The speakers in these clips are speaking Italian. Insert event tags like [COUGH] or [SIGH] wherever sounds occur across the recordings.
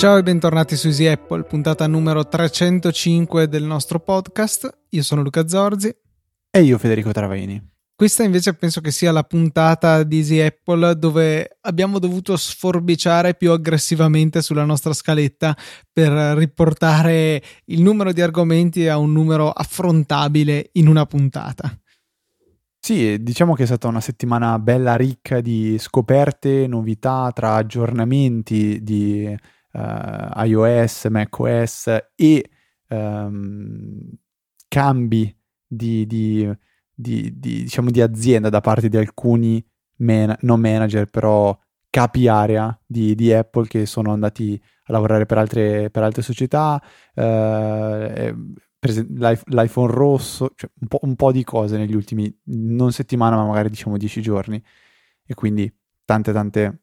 Ciao e bentornati su Easy Apple, puntata numero 305 del nostro podcast. Io sono Luca Zorzi. E io Federico Travaini. Questa invece penso che sia la puntata di Easy Apple dove abbiamo dovuto sforbiciare più aggressivamente sulla nostra scaletta per riportare il numero di argomenti a un numero affrontabile in una puntata. Sì, diciamo che è stata una settimana bella ricca di scoperte, novità tra aggiornamenti di uh, iOS, macOS e um, cambi di, di, di, di, diciamo di azienda da parte di alcuni man- non manager, però capi area di, di, Apple che sono andati a lavorare per altre, per altre società, eh, l'iPhone rosso, cioè un, po', un po' di cose negli ultimi, non settimana, ma magari diciamo dieci giorni. E quindi tante tante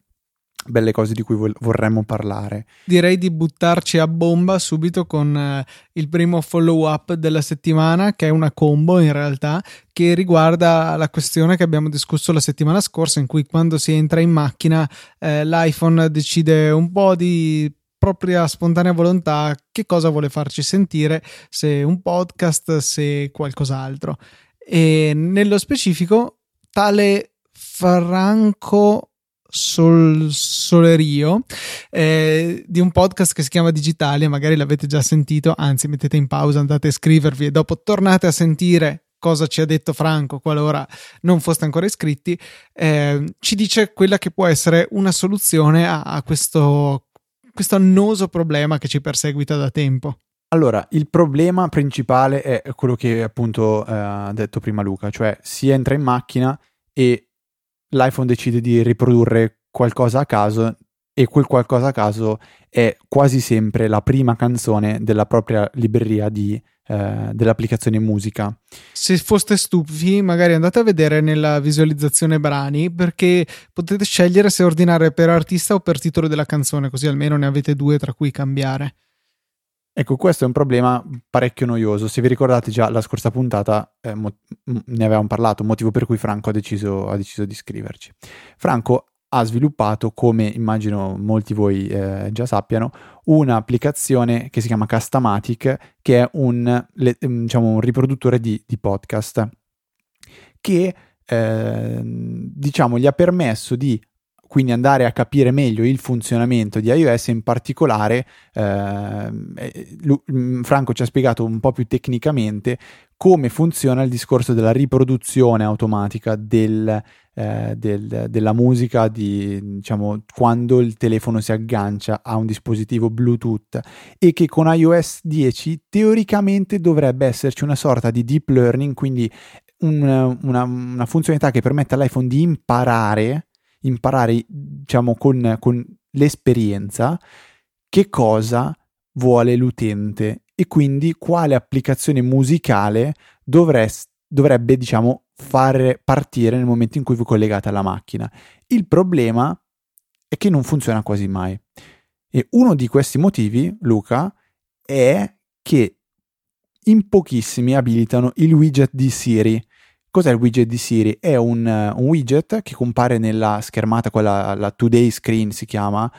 belle cose di cui vorremmo parlare. Direi di buttarci a bomba subito con eh, il primo follow up della settimana, che è una combo in realtà, che riguarda la questione che abbiamo discusso la settimana scorsa, in cui quando si entra in macchina eh, l'iPhone decide un po' di propria spontanea volontà che cosa vuole farci sentire, se un podcast, se qualcos'altro. E nello specifico, tale Franco Sol, Solerio eh, di un podcast che si chiama Digitalia, magari l'avete già sentito, anzi mettete in pausa, andate a iscrivervi e dopo tornate a sentire cosa ci ha detto Franco qualora non foste ancora iscritti, eh, ci dice quella che può essere una soluzione a, a questo, questo annoso problema che ci perseguita da tempo. Allora, il problema principale è quello che appunto eh, ha detto prima Luca, cioè si entra in macchina e l'iPhone decide di riprodurre qualcosa a caso e quel qualcosa a caso è quasi sempre la prima canzone della propria libreria di, eh, dell'applicazione musica. Se foste stufi, magari andate a vedere nella visualizzazione brani perché potete scegliere se ordinare per artista o per titolo della canzone, così almeno ne avete due tra cui cambiare. Ecco, questo è un problema parecchio noioso. Se vi ricordate già la scorsa puntata eh, mo- ne avevamo parlato, motivo per cui Franco ha deciso, ha deciso, di scriverci. Franco ha sviluppato, come immagino molti voi eh, già sappiano, un'applicazione che si chiama Customatic, che è un, le, diciamo, un riproduttore di, di, podcast, che eh, diciamo, gli ha permesso di quindi andare a capire meglio il funzionamento di iOS in particolare eh, mm, Franco ci ha spiegato un po' più tecnicamente come funziona il discorso della riproduzione automatica del, eh, del, della musica di, diciamo, quando il telefono si aggancia a un dispositivo Bluetooth e che con iOS 10 teoricamente dovrebbe esserci una sorta di deep learning, quindi un, una, una funzionalità che permette all'iPhone di imparare imparare, diciamo, con, con l'esperienza che cosa vuole l'utente e quindi quale applicazione musicale dovreste, dovrebbe, diciamo, fare partire nel momento in cui vi collegate alla macchina. Il problema è che non funziona quasi mai. E uno di questi motivi, Luca, è che in pochissimi abilitano il widget di Siri. Cos'è il widget di Siri? È un, un widget che compare nella schermata, quella, la Today Screen si chiama,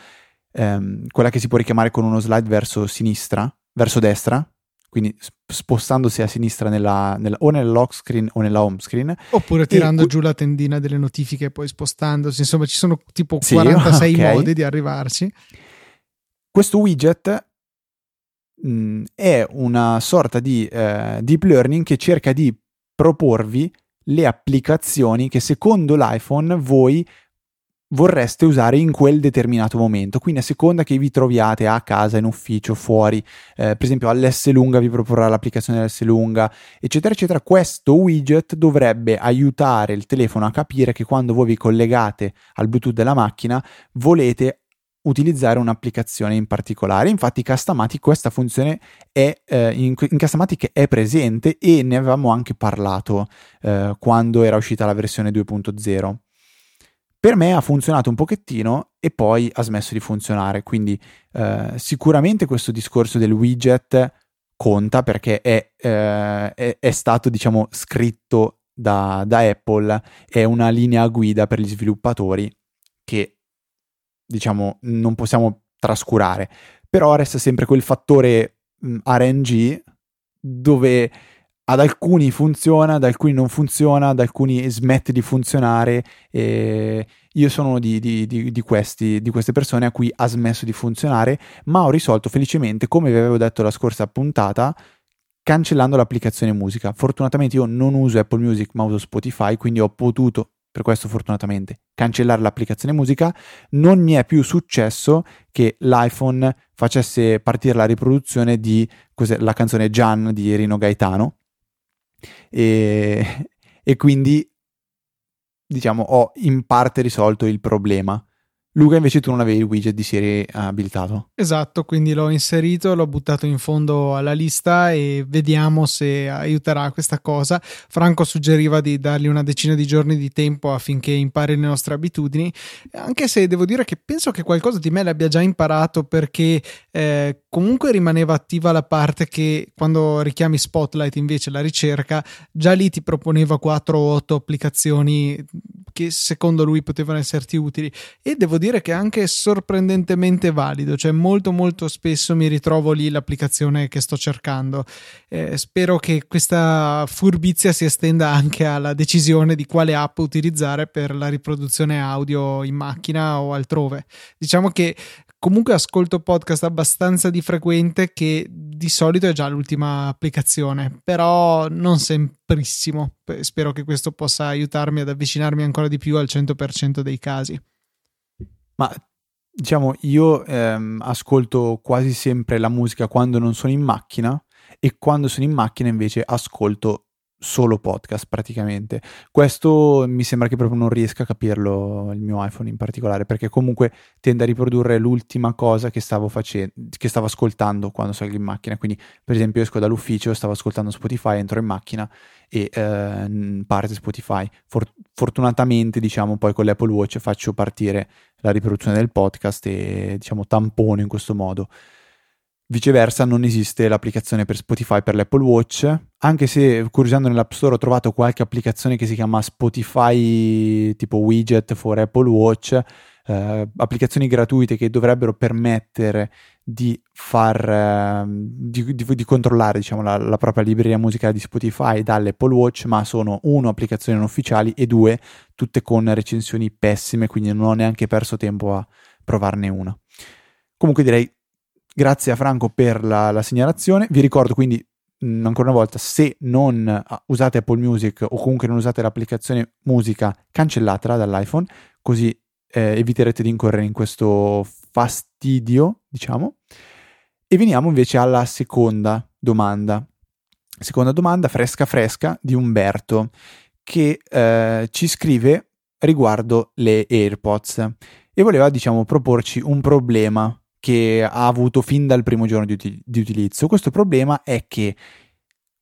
ehm, quella che si può richiamare con uno slide verso sinistra, verso destra, quindi spostandosi a sinistra nella, nella, o nella lock screen o nella home screen. Oppure tirando e, giù la tendina delle notifiche e poi spostandosi. Insomma, ci sono tipo sì, [LAUGHS] 46 okay. modi di arrivarci. Questo widget mh, mm, è una sorta di eh, deep learning che cerca di proporvi le applicazioni che secondo l'iPhone voi vorreste usare in quel determinato momento. Quindi a seconda che vi troviate a casa, in ufficio, fuori, eh, per esempio all'S lunga vi proporrà l'applicazione dell'S lunga, eccetera, eccetera, questo widget dovrebbe aiutare il telefono a capire che quando voi vi collegate al Bluetooth della macchina volete utilizzare un'applicazione in particolare. Infatti, Customatic, questa funzione è, eh, in, in Customatic è presente e ne avevamo anche parlato eh, quando era uscita la versione 2.0. Per me ha funzionato un pochettino e poi ha smesso di funzionare, quindi eh, sicuramente questo discorso del widget conta perché è, eh, è, è stato diciamo scritto da, da Apple, è una linea guida per gli sviluppatori che diciamo, non possiamo trascurare. però resta sempre quel fattore mh, RNG dove ad alcuni funziona, ad alcuni non funziona, ad alcuni smette di funzionare. Io sono uno di, di, di, questi, di queste persone a cui ha smesso di funzionare, ma ho risolto felicemente, come vi avevo detto la scorsa puntata, cancellando l'applicazione musica. Fortunatamente io non uso Apple Music, ma uso Spotify, quindi ho potuto per questo fortunatamente, cancellare l'applicazione musica, non mi è più successo che l'iPhone facesse partire la riproduzione di la canzone Gian di Rino Gaetano. E, e quindi diciamo ho in parte risolto il problema Luca invece tu non avevi il widget di serie abilitato. Esatto, quindi l'ho inserito, l'ho buttato in fondo alla lista e vediamo se aiuterà questa cosa. Franco suggeriva di dargli una decina di giorni di tempo affinché impari le nostre abitudini, anche se devo dire che penso che qualcosa di me l'abbia già imparato perché eh, comunque rimaneva attiva la parte che quando richiami Spotlight invece la ricerca, già lì ti proponeva 4 o 8 applicazioni che secondo lui potevano esserti utili e devo dire che è anche sorprendentemente valido, cioè molto molto spesso mi ritrovo lì l'applicazione che sto cercando. Eh, spero che questa furbizia si estenda anche alla decisione di quale app utilizzare per la riproduzione audio in macchina o altrove. Diciamo che comunque ascolto podcast abbastanza di frequente che di solito è già l'ultima applicazione, però non semprissimo. Spero che questo possa aiutarmi ad avvicinarmi ancora di più al 100% dei casi. Ma diciamo, io ehm, ascolto quasi sempre la musica quando non sono in macchina e quando sono in macchina invece ascolto solo podcast praticamente. Questo mi sembra che proprio non riesca a capirlo il mio iPhone in particolare, perché comunque tende a riprodurre l'ultima cosa che stavo facendo, che stavo ascoltando quando salgo in macchina. Quindi, per esempio, esco dall'ufficio, stavo ascoltando Spotify, entro in macchina e eh, parte Spotify. For- fortunatamente, diciamo, poi con l'Apple Watch faccio partire la riproduzione del podcast e diciamo tampono in questo modo. Viceversa non esiste l'applicazione per Spotify per l'Apple Watch, anche se curiosando nell'App Store ho trovato qualche applicazione che si chiama Spotify tipo widget for Apple Watch, eh, applicazioni gratuite che dovrebbero permettere di far eh, di, di, di, controllare diciamo, la, la, propria libreria musicale di Spotify dall'Apple Watch, ma sono uno applicazioni non ufficiali e due tutte con recensioni pessime, quindi non ho neanche perso tempo a provarne una. Comunque direi Grazie a Franco per la, la segnalazione. Vi ricordo quindi mh, ancora una volta, se non uh, usate Apple Music o comunque non usate l'applicazione musica, cancellatela dall'iPhone, così eh, eviterete di incorrere in questo fastidio, diciamo. E veniamo invece alla seconda domanda. Seconda domanda fresca fresca di Umberto che eh, ci scrive riguardo le AirPods e voleva diciamo proporci un problema che ha avuto fin dal primo giorno di, uti- di utilizzo. Questo problema è che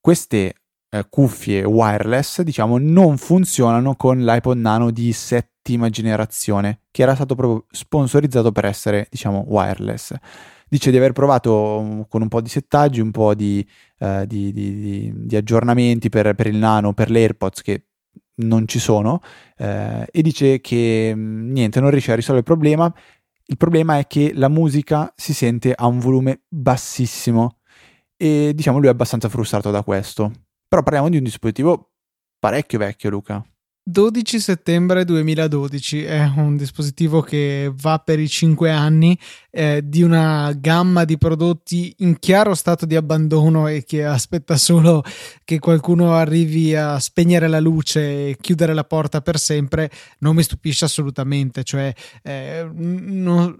queste eh, cuffie wireless, diciamo, non funzionano con l'iPod Nano di settima generazione, che era stato proprio sponsorizzato per essere, diciamo, wireless. Dice di aver provato mm, con un po' di settaggi, un po' di, eh, di, di, di aggiornamenti per, per, il Nano, per le AirPods che non ci sono, eh, e dice che mm, niente, non riesce a risolvere il problema il problema è che la musica si sente a un volume bassissimo e diciamo lui è abbastanza frustrato da questo. Però parliamo di un dispositivo parecchio vecchio, Luca. 12 settembre 2012 è un dispositivo che va per i 5 anni eh, di una gamma di prodotti in chiaro stato di abbandono e che aspetta solo che qualcuno arrivi a spegnere la luce e chiudere la porta per sempre non mi stupisce assolutamente. Cioè eh, non,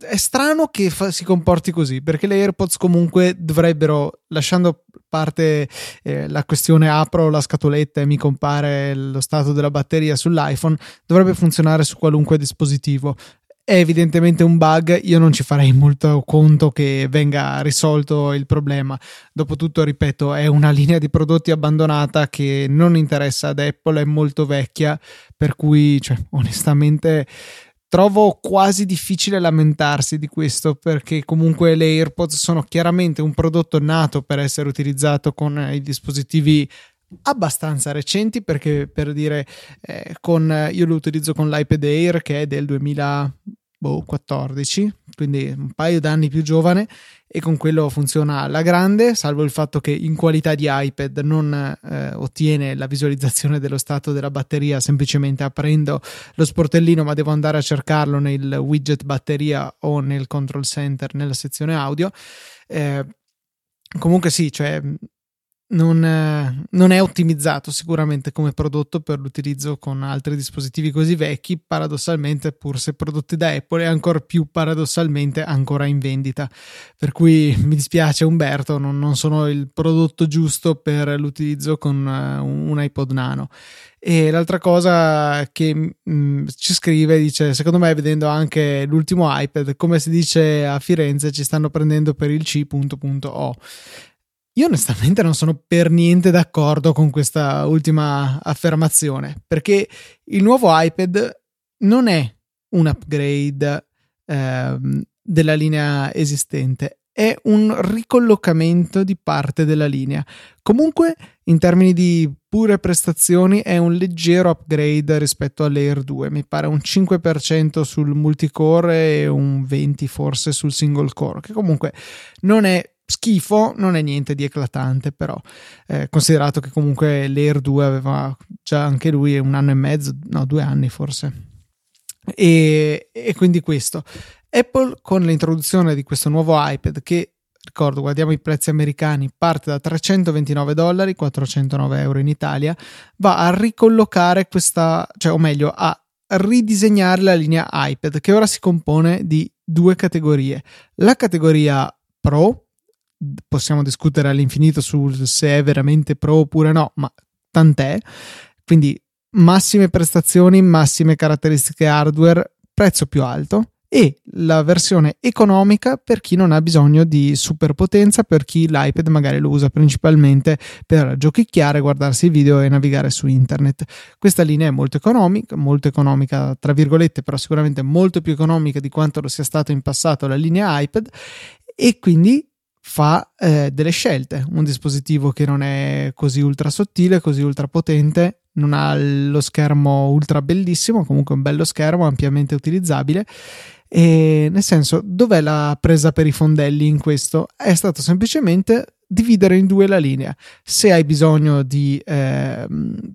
è strano che fa, si comporti così perché le AirPods comunque dovrebbero, lasciando parte eh, la questione apro la scatoletta e mi compare lo stato della batteria sull'iPhone, dovrebbe funzionare su qualunque dispositivo. È evidentemente un bug, io non ci farei molto conto che venga risolto il problema. Dopotutto, ripeto, è una linea di prodotti abbandonata che non interessa ad Apple, è molto vecchia, per cui, cioè, onestamente trovo quasi difficile lamentarsi di questo perché comunque le AirPods sono chiaramente un prodotto nato per essere utilizzato con i dispositivi abbastanza recenti perché per dire eh, con, io lo utilizzo con l'iPad Air che è del 2000 boh, 14, quindi un paio d'anni più giovane e con quello funziona alla grande, salvo il fatto che in qualità di iPad non eh, ottiene la visualizzazione dello stato della batteria semplicemente aprendo lo sportellino, ma devo andare a cercarlo nel widget batteria o nel control center nella sezione audio. Eh, comunque sì, cioè non, eh, non, è ottimizzato sicuramente come prodotto per l'utilizzo con altri dispositivi così vecchi, paradossalmente, pur se prodotti da Apple, e ancora più paradossalmente ancora in vendita. Per cui [LAUGHS] mi dispiace Umberto, non, non sono il prodotto giusto per l'utilizzo con uh, un iPod Nano. E l'altra cosa che mh, mm, ci scrive dice: Secondo me, vedendo anche l'ultimo iPad, come si dice a Firenze, ci stanno prendendo per il C.O. Io onestamente non sono per niente d'accordo con questa ultima affermazione, perché il nuovo iPad non è un upgrade eh, della linea esistente, è un ricollocamento di parte della linea. Comunque, in termini di pure prestazioni, è un leggero upgrade rispetto all'Air 2. Mi pare un 5% sul multicore e un 20% forse sul single core, che comunque non è schifo non è niente di eclatante però eh, considerato che comunque l'Air 2 aveva già anche lui un anno e mezzo no due anni forse. E, e quindi questo. Apple con l'introduzione di questo nuovo iPad che ricordo guardiamo i prezzi americani parte da 329 dollari 409 euro in Italia va a ricollocare questa cioè o meglio a ridisegnare la linea iPad che ora si compone di due categorie. La categoria Pro possiamo discutere all'infinito su se è veramente pro oppure no, ma tant'è. Quindi massime prestazioni, massime caratteristiche hardware, prezzo più alto e la versione economica per chi non ha bisogno di superpotenza, per chi l'iPad magari lo usa principalmente per giochicchiare, guardarsi i video e navigare su internet. Questa linea è molto economica, molto economica tra virgolette, però sicuramente molto più economica di quanto lo sia stato in passato la linea iPad e quindi fa eh, delle scelte. Un dispositivo che non è così ultra sottile, così ultra potente, non ha lo schermo ultra bellissimo, comunque un bello schermo ampiamente utilizzabile. E nel senso, dov'è la presa per i fondelli in questo? È stato semplicemente dividere in due la linea. Se hai bisogno di eh,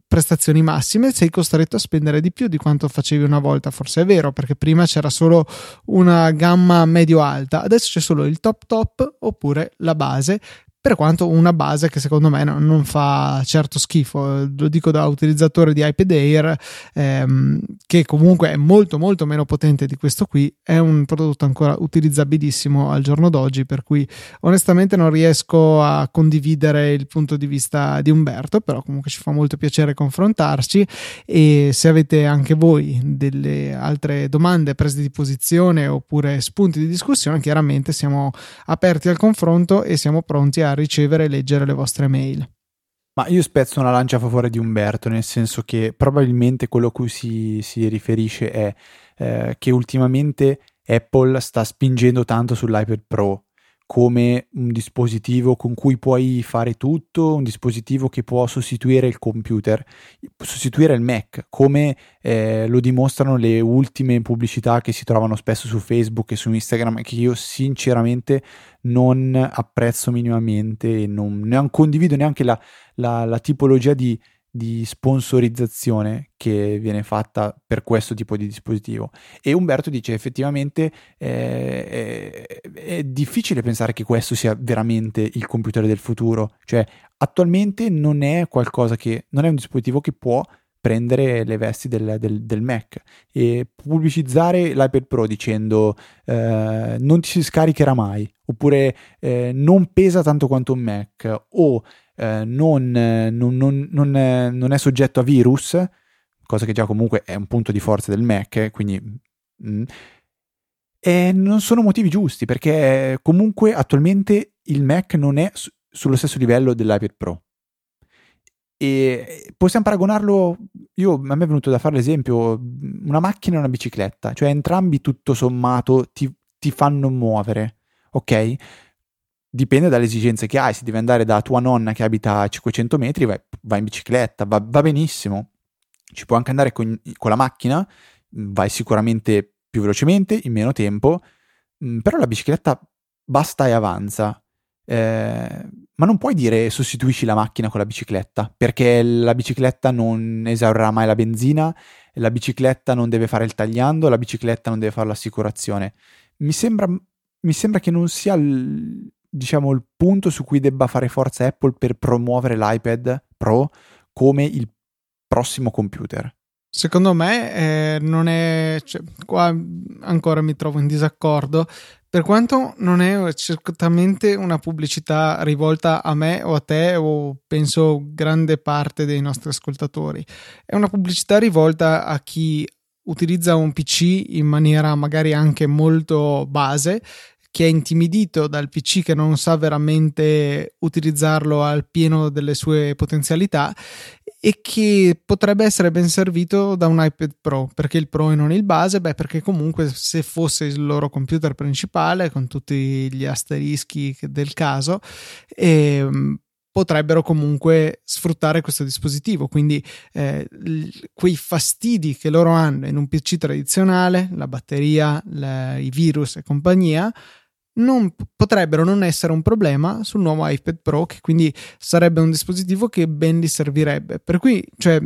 prestazioni massime, sei costretto a spendere di più di quanto facevi una volta. Forse è vero, perché prima c'era solo una gamma medio-alta, adesso c'è solo il top top oppure la base per quanto una base che secondo me non, non fa certo schifo, lo dico da utilizzatore di iPad Air, ehm, che comunque è molto molto meno potente di questo qui, è un prodotto ancora utilizzabilissimo al giorno d'oggi, per cui onestamente non riesco a condividere il punto di vista di Umberto, però comunque ci fa molto piacere confrontarci. E se avete anche voi delle altre domande, prese di posizione oppure spunti di discussione, chiaramente siamo aperti al confronto e siamo pronti a ricevere e leggere le vostre mail. Ma io spezzo una lancia a favore di Umberto, nel senso che probabilmente quello a cui si, si riferisce è eh, che ultimamente Apple sta spingendo tanto sull'iPad Pro come un dispositivo con cui puoi fare tutto, un dispositivo che può sostituire il computer, sostituire il Mac, come eh, lo dimostrano le ultime pubblicità che si trovano spesso su Facebook e su Instagram, che io sinceramente non apprezzo minimamente e non, non condivido neanche la, la, la tipologia di di sponsorizzazione che viene fatta per questo tipo di dispositivo. E Umberto dice effettivamente eh, è, è, difficile pensare che questo sia veramente il computer del futuro, cioè attualmente non è qualcosa che, non è un dispositivo che può prendere le vesti del, del, del Mac e pubblicizzare l'iPad Pro dicendo eh, non ti si scaricherà mai oppure eh, non pesa tanto quanto un Mac o eh, non, non, non, non, è soggetto a virus, cosa che già comunque è un punto di forza del Mac, quindi... Mm, e non sono motivi giusti perché comunque attualmente il Mac non è su- sullo stesso livello dell'iPad Pro. E possiamo paragonarlo, io, a me è venuto da fare l'esempio, una macchina e una bicicletta, cioè entrambi tutto sommato ti, ti fanno muovere, ok? Dipende dalle esigenze che hai. Se devi andare da tua nonna che abita a 500 metri, vai, vai in bicicletta, va, va, benissimo. Ci puoi anche andare con, con, la macchina, vai sicuramente più velocemente, in meno tempo, mm, però la bicicletta basta e avanza. Eh, ma non puoi dire sostituisci la macchina con la bicicletta, perché la bicicletta non esaurirà mai la benzina, la bicicletta non deve fare il tagliando, la bicicletta non deve fare l'assicurazione. Mi sembra, mi sembra che non sia il, diciamo, il punto su cui debba fare forza Apple per promuovere l'iPad Pro come il prossimo computer. Secondo me eh, non è. Cioè, qua ancora mi trovo in disaccordo. Per quanto non è certamente una pubblicità rivolta a me o a te o penso grande parte dei nostri ascoltatori, è una pubblicità rivolta a chi utilizza un PC in maniera magari anche molto base che è intimidito dal PC che non sa veramente utilizzarlo al pieno delle sue potenzialità e che potrebbe essere ben servito da un iPad Pro perché il Pro e non il base beh perché comunque se fosse il loro computer principale con tutti gli asterischi del caso eh, potrebbero comunque sfruttare questo dispositivo. Quindi eh, quei fastidi che loro hanno in un PC tradizionale, la batteria, la, i virus e compagnia, non, potrebbero non essere un problema sul nuovo iPad Pro, che quindi sarebbe un dispositivo che ben li servirebbe. Per cui, cioè,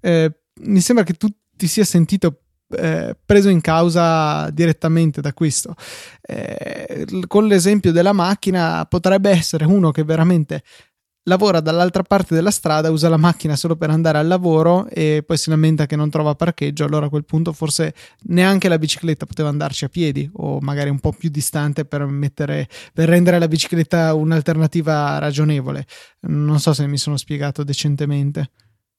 eh, mi sembra che tu ti sia sentito eh, preso in causa direttamente da questo. Eh, con l'esempio della macchina, potrebbe essere uno che veramente lavora dall'altra parte della strada, usa la macchina solo per andare al lavoro e poi si lamenta che non trova parcheggio, allora a quel punto forse neanche la bicicletta poteva andarci a piedi o magari un po' più distante per, mettere, per rendere la bicicletta un'alternativa ragionevole. Non so se mi sono spiegato decentemente.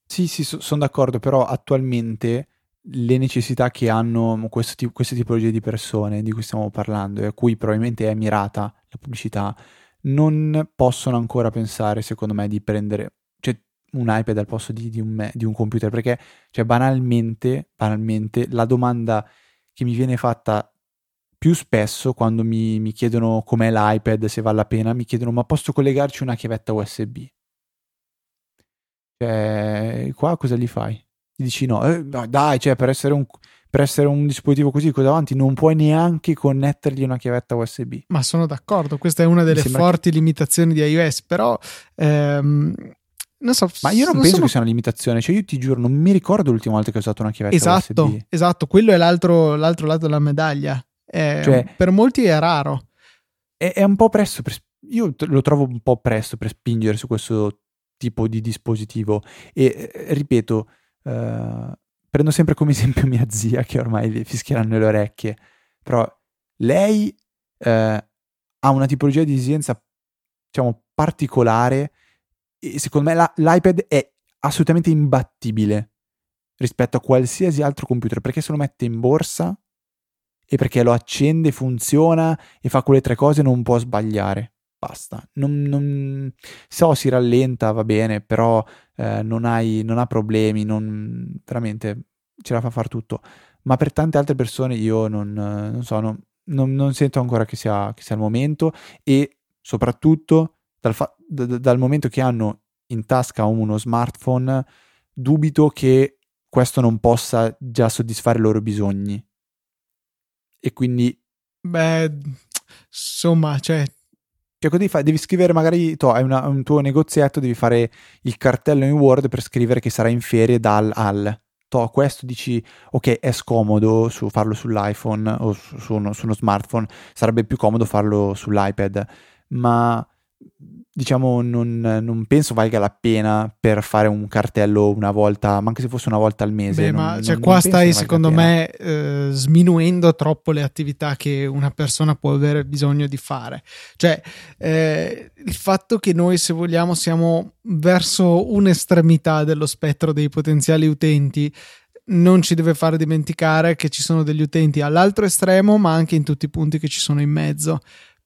Sì, sì, so, sono d'accordo, però attualmente le necessità che hanno questo, queste tipologie di persone di cui stiamo parlando e a cui probabilmente è mirata la pubblicità non possono ancora pensare, secondo me, di prendere cioè, un iPad al posto di, di, un, di un, computer, perché cioè, banalmente, banalmente la domanda che mi viene fatta più spesso quando mi, mi, chiedono com'è l'iPad, se vale la pena, mi chiedono ma posso collegarci una chiavetta USB? Cioè, qua cosa gli fai? Gli dici no, eh, dai, cioè per essere un per essere un dispositivo così qui davanti non puoi neanche connettergli una chiavetta USB. Ma sono d'accordo, questa è una delle forti che... limitazioni di iOS, però ehm, non so, ma io non, non penso sono... che sia una limitazione, cioè io ti giuro, non mi ricordo l'ultima volta che ho usato una chiavetta esatto, USB. Esatto, quello è l'altro, l'altro lato della medaglia. Eh, cioè, per molti è raro. È, è un po' presto, per, io lo trovo un po' presto per spingere su questo tipo di dispositivo e eh, ripeto, uh, prendo sempre come esempio mia zia che ormai le fischieranno le orecchie, però lei eh, ha una tipologia di esigenza, diciamo, particolare e secondo me la, l'iPad è assolutamente imbattibile rispetto a qualsiasi altro computer perché se lo mette in borsa e perché lo accende, funziona e fa quelle tre cose non può sbagliare. Basta. Non, non... So, si rallenta, va bene, però eh, non, hai, non ha problemi, non, veramente ce la fa fare tutto. Ma per tante altre persone io non, non so, non, non, non sento ancora che sia, che sia, il momento e soprattutto dal, fa- d- dal momento che hanno in tasca uno smartphone, dubito che questo non possa già soddisfare i loro bisogni. E quindi... Beh, insomma, cioè, cioè, così fai, devi scrivere magari, tu hai una, un tuo negozietto, devi fare il cartello in Word per scrivere che sarà in ferie dal al. To, questo dici, ok, è scomodo su, farlo sull'iPhone o su, su, uno, su uno smartphone, sarebbe più comodo farlo sull'iPad, ma diciamo non, non, penso valga la pena per fare un cartello una volta, ma anche se fosse una volta al mese. Beh, non, ma cioè, qua stai secondo me eh, sminuendo troppo le attività che una persona può avere bisogno di fare. Cioè, eh, il fatto che noi, se vogliamo, siamo verso un'estremità dello spettro dei potenziali utenti non ci deve fare dimenticare che ci sono degli utenti all'altro estremo, ma anche in tutti i punti che ci sono in mezzo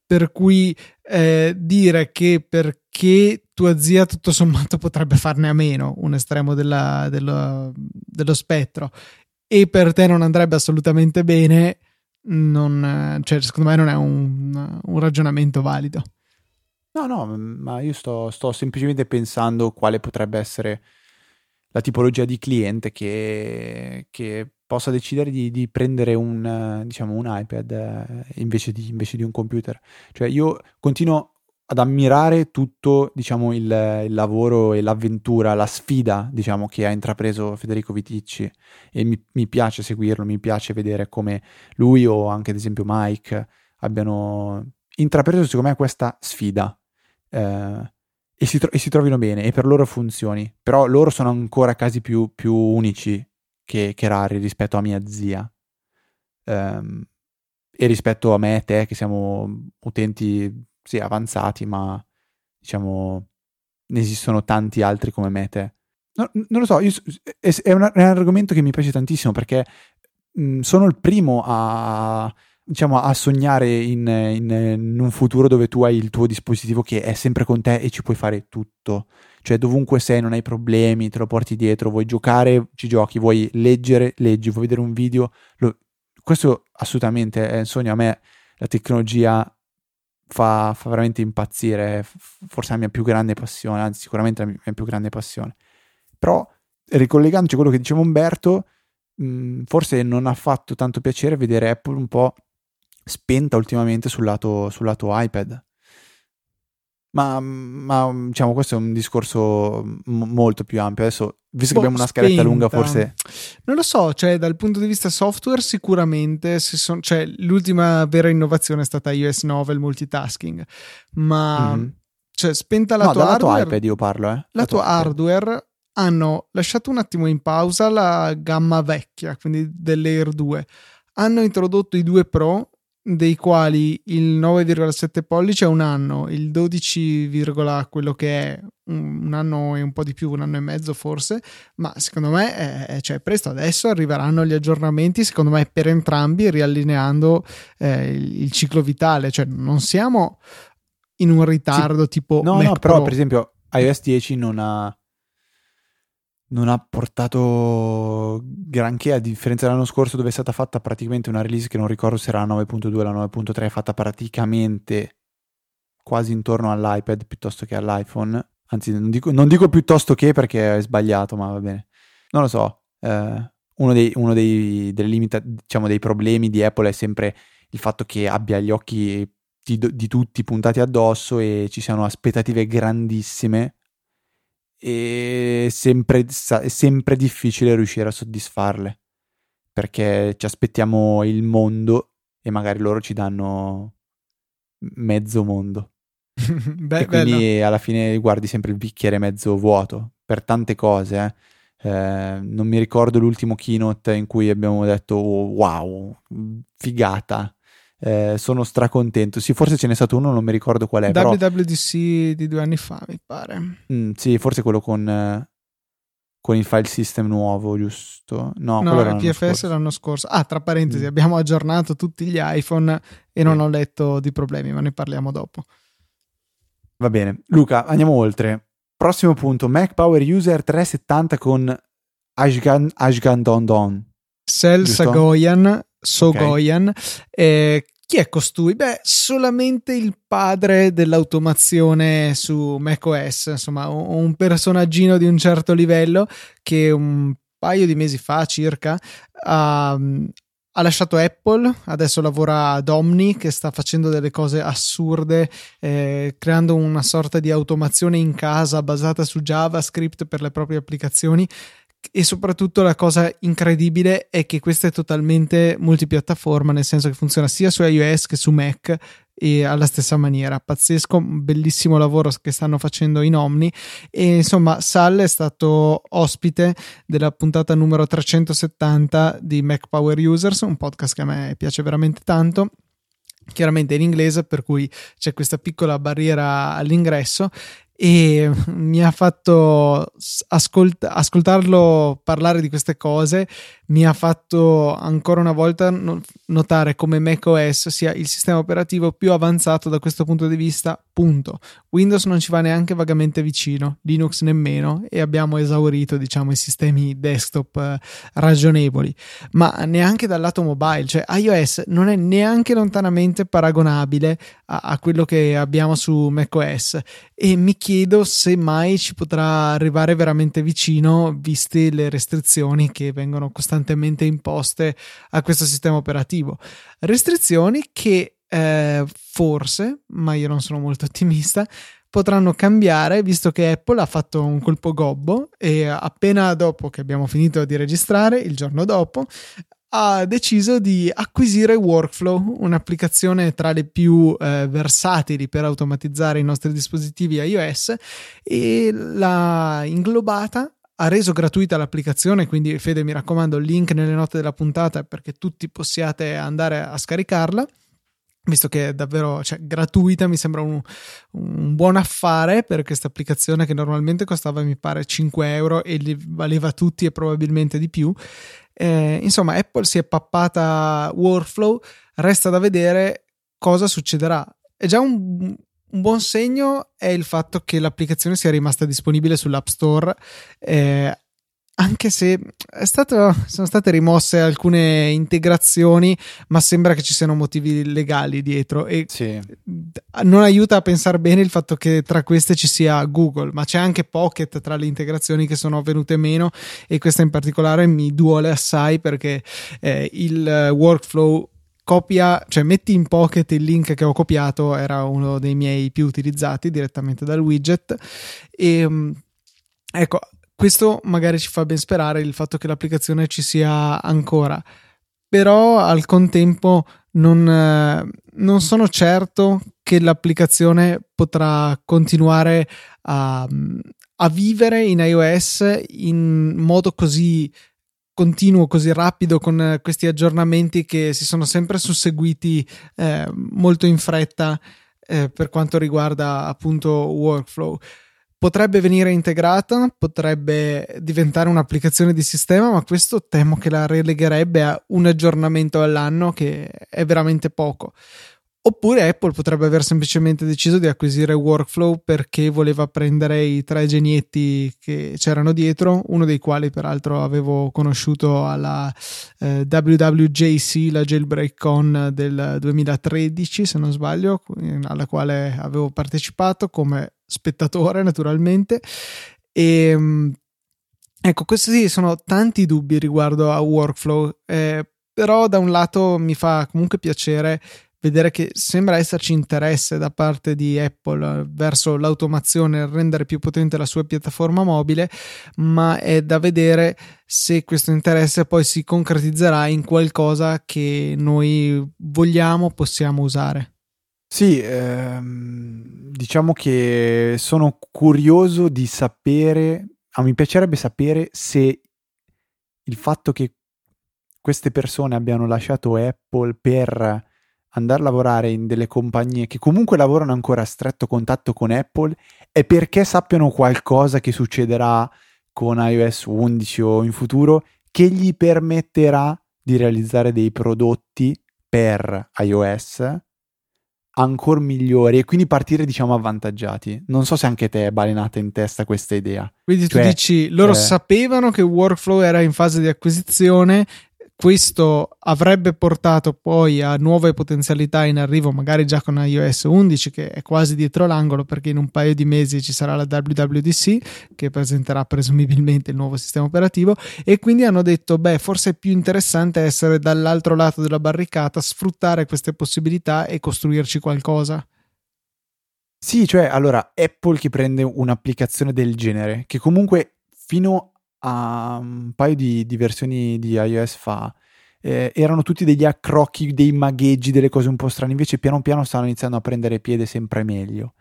per cui eh, dire che perché tua zia tutto sommato [LAUGHS] potrebbe farne a meno un estremo della, dello, dello, spettro e per te non andrebbe assolutamente bene, non, cioè, secondo me non è un, un ragionamento valido. No, no, ma io sto, sto semplicemente pensando quale potrebbe essere la tipologia di cliente che, che possa decidere di, di, prendere un, diciamo, un iPad eh, invece di, invece di un computer. Cioè io continuo ad ammirare tutto diciamo, il, il, lavoro e l'avventura, la sfida diciamo, che ha intrapreso Federico Viticci. E mi, mi, piace seguirlo, mi piace vedere come lui o anche ad esempio Mike abbiano intrapreso secondo me questa sfida eh, e, si tro- e, si trovino bene e per loro funzioni, però loro sono ancora casi più, più unici che, che, rari rispetto a mia zia. Um, e rispetto a me e te che siamo utenti sì, avanzati, ma diciamo ne esistono tanti altri come me e te. No, non lo so, io, è, è, un, è, un, argomento che mi piace tantissimo perché mh, sono il primo a, diciamo, a sognare in, in, in, un futuro dove tu hai il tuo dispositivo che è sempre con te e ci puoi fare tutto. Cioè, dovunque sei, non hai problemi, te lo porti dietro, vuoi giocare, ci giochi, vuoi leggere, leggi, vuoi vedere un video. Lo... Questo assolutamente è un sogno. A me la tecnologia fa, fa, veramente impazzire, forse la mia più grande passione, anzi sicuramente la mia più grande passione. Però ricollegandoci a quello che diceva Umberto, mh, forse non ha fatto tanto piacere vedere Apple un po' spenta ultimamente sul lato, sul lato iPad. Ma, ma, diciamo questo è un discorso m- molto più ampio. Adesso, visto boh, che abbiamo una scaletta spenta. lunga, forse. Non lo so, cioè dal punto di vista software, sicuramente son, cioè, l'ultima vera innovazione è stata iOS 9, il multitasking. Ma mm-hmm. cioè, spenta la no, tua hardware. iPad io parlo, eh. La tua hardware hanno lasciato un attimo in pausa la gamma vecchia, quindi dell'Air 2. Hanno introdotto i 2 Pro dei quali il 9,7 pollice è un anno, il 12, quello che è un anno e un po' di più, un anno e mezzo forse, ma secondo me è, cioè, presto adesso arriveranno gli aggiornamenti, secondo me per entrambi riallineando eh, il, il, ciclo vitale, cioè non siamo in un ritardo sì. tipo... No, Mac no, però per esempio iOS 10 non ha non ha portato granché a differenza dell'anno scorso dove è stata fatta praticamente una release che non ricordo se era la 9.2 o la 9.3 fatta praticamente quasi intorno all'iPad piuttosto che all'iPhone. Anzi non dico, non dico piuttosto che perché è sbagliato ma va bene. Non lo so eh, uno, dei, uno dei, limita- diciamo, dei problemi di Apple è sempre il fatto che abbia gli occhi di, di tutti puntati addosso e ci siano aspettative grandissime e è sempre, è sempre difficile riuscire a soddisfarle perché ci aspettiamo il mondo e magari loro ci danno mezzo mondo. [LAUGHS] Beh, e quindi bello. alla fine guardi sempre il bicchiere mezzo vuoto per tante cose. Eh. Eh, non mi ricordo l'ultimo keynote in cui abbiamo detto oh, wow, figata eh, sono stracontento. Sì, forse ce n'è stato uno, non mi ricordo qual è. WWDC però... di due anni fa, mi pare. Mm, sì, forse quello con, eh, con, il file system nuovo, giusto? No, no il PFS scorso. l'anno scorso. Ah, tra parentesi, mm. abbiamo aggiornato tutti gli iPhone e non ho letto di problemi, ma ne parliamo dopo. Va bene. Luca, andiamo oltre. Prossimo punto, Mac Power User 370 con Ashgan, Ashgan Don Don. Sel Sagoyan Sogoyan. Okay. Eh, chi è costui? Beh, solamente il padre dell'automazione su macOS, insomma, un personaggino di un certo livello che un paio di mesi fa circa ha, ha lasciato Apple, adesso lavora ad Omni che sta facendo delle cose assurde, eh, creando una sorta di automazione in casa basata su JavaScript per le proprie applicazioni e soprattutto la cosa incredibile è che questa è totalmente multipiattaforma, nel senso che funziona sia su iOS che su Mac e alla stessa maniera. Pazzesco, bellissimo lavoro che stanno facendo in Omni. E insomma, Sal è stato ospite della puntata numero 370 di Mac Power Users, un podcast che a me piace veramente tanto chiaramente in inglese, per cui c'è questa piccola barriera all'ingresso e mi ha fatto ascolt- ascoltarlo parlare di queste cose mi ha fatto ancora una volta notare come macOS sia il sistema operativo più avanzato da questo punto di vista punto. Windows non ci va neanche vagamente vicino, Linux nemmeno e abbiamo esaurito diciamo i sistemi desktop eh, ragionevoli, ma neanche dal lato mobile, cioè iOS non è neanche lontanamente paragonabile a, a quello che abbiamo su macOS e mi chiedo se mai ci potrà arrivare veramente vicino viste le restrizioni che vengono costantemente imposte a questo sistema operativo. Restrizioni che eh, forse, ma io non sono molto ottimista, potranno cambiare visto che Apple ha fatto un colpo gobbo e appena dopo che abbiamo finito di registrare, il giorno dopo, ha deciso di acquisire Workflow, un'applicazione tra le più eh, versatili per automatizzare i nostri dispositivi iOS e l'ha inglobata ha reso gratuita l'applicazione, quindi Fede mi raccomando il link nelle note della puntata perché tutti possiate andare a scaricarla visto che è davvero cioè, gratuita, mi sembra un, un, buon affare per questa applicazione che normalmente costava, mi pare, 5 euro e li valeva tutti e probabilmente di più. Eh, insomma, Apple si è pappata Workflow, resta da vedere cosa succederà. È già un, un buon segno è il fatto che l'applicazione sia rimasta disponibile sull'App Store. Eh, anche se stato, sono state rimosse alcune integrazioni, ma sembra che ci siano motivi legali dietro e sì. non aiuta a pensare bene il fatto che tra queste ci sia Google, ma c'è anche Pocket tra le integrazioni che sono venute meno e questa in particolare mi duole assai perché eh, il workflow copia, cioè metti in Pocket il link che ho copiato, era uno dei miei più utilizzati direttamente dal widget e mm, ecco questo magari ci fa ben sperare il fatto che l'applicazione ci sia ancora, però al contempo non, eh, non sono certo che l'applicazione potrà continuare a, a vivere in iOS in modo così continuo, così rapido con questi aggiornamenti che si sono sempre susseguiti eh, molto in fretta eh, per quanto riguarda appunto workflow potrebbe venire integrata, potrebbe diventare un'applicazione di sistema, ma questo temo che la relegherebbe a un aggiornamento all'anno che è veramente poco. Oppure Apple potrebbe aver semplicemente deciso di acquisire Workflow perché voleva prendere i tre genietti che c'erano dietro, uno dei quali peraltro avevo conosciuto alla eh, WWJC, la Jailbreak Con del 2013 se non sbaglio, alla quale avevo partecipato come spettatore naturalmente. E ehm, ecco questi sono tanti dubbi riguardo a workflow eh, però da un lato mi fa comunque piacere vedere che sembra esserci interesse da parte di Apple verso l'automazione rendere più potente la sua piattaforma mobile, ma è da vedere se questo interesse poi si concretizzerà in qualcosa che noi vogliamo, possiamo usare. Sì, ehm, diciamo che sono curioso di sapere, ah, mi piacerebbe sapere se il fatto che queste persone abbiano lasciato Apple per andare a lavorare in delle compagnie che comunque lavorano ancora a stretto contatto con Apple è perché sappiano qualcosa che succederà con iOS 11 o in futuro che gli permetterà di realizzare dei prodotti per iOS ancora migliori e quindi partire diciamo avvantaggiati. Non so se anche te è balenata in testa questa idea. Quindi cioè, tu dici loro eh... sapevano che Workflow era in fase di acquisizione questo avrebbe portato poi a nuove potenzialità in arrivo, magari già con iOS 11 che è quasi dietro l'angolo perché in un paio di mesi ci sarà la WWDC che presenterà presumibilmente il nuovo sistema operativo e quindi hanno detto beh forse è più interessante essere dall'altro lato della barricata, sfruttare queste possibilità e costruirci qualcosa. Sì, cioè allora Apple che prende un'applicazione del genere che comunque fino a un paio di, di versioni di iOS fa eh, erano tutti degli accrocchi, dei magheggi, delle cose un po' strane, invece piano piano stanno iniziando a prendere piede sempre meglio.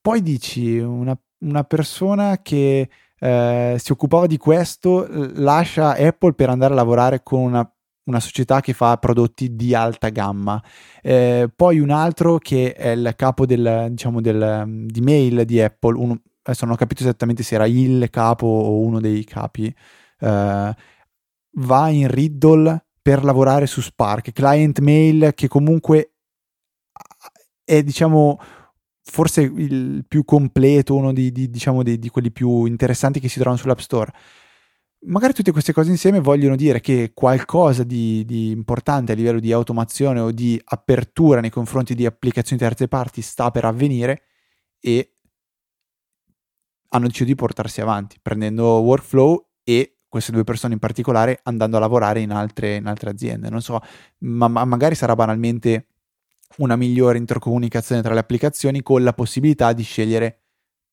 Poi dici, una, una persona che eh, si occupava di questo lascia Apple per andare a lavorare con una, una società che fa prodotti di alta gamma. Eh, poi un altro che è il capo del, diciamo, del, di mail di Apple, un, adesso non ho capito esattamente se era il capo o uno dei capi, uh, va in Riddle per lavorare su Spark, client mail che comunque è diciamo forse il più completo, uno di, di, diciamo, di, di quelli più interessanti che si trovano sull'App Store. Magari tutte queste cose insieme vogliono dire che qualcosa di, di, importante a livello di automazione o di apertura nei confronti di applicazioni terze parti sta per avvenire e hanno deciso di portarsi avanti prendendo workflow e queste due persone in particolare andando a lavorare in altre, in altre aziende. Non so, ma, ma magari sarà banalmente una migliore intercomunicazione tra le applicazioni con la possibilità di scegliere,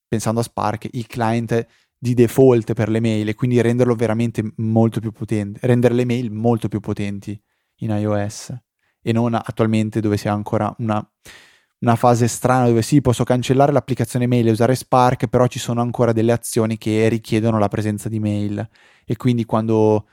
pensando a Spark, il client di default per le mail e quindi renderlo veramente molto più potente, rendere le mail molto più potenti in iOS e non attualmente dove si ha ancora una, una fase strana dove sì, posso cancellare l'applicazione mail e usare Spark, però ci sono ancora delle azioni che richiedono la presenza di mail e quindi quando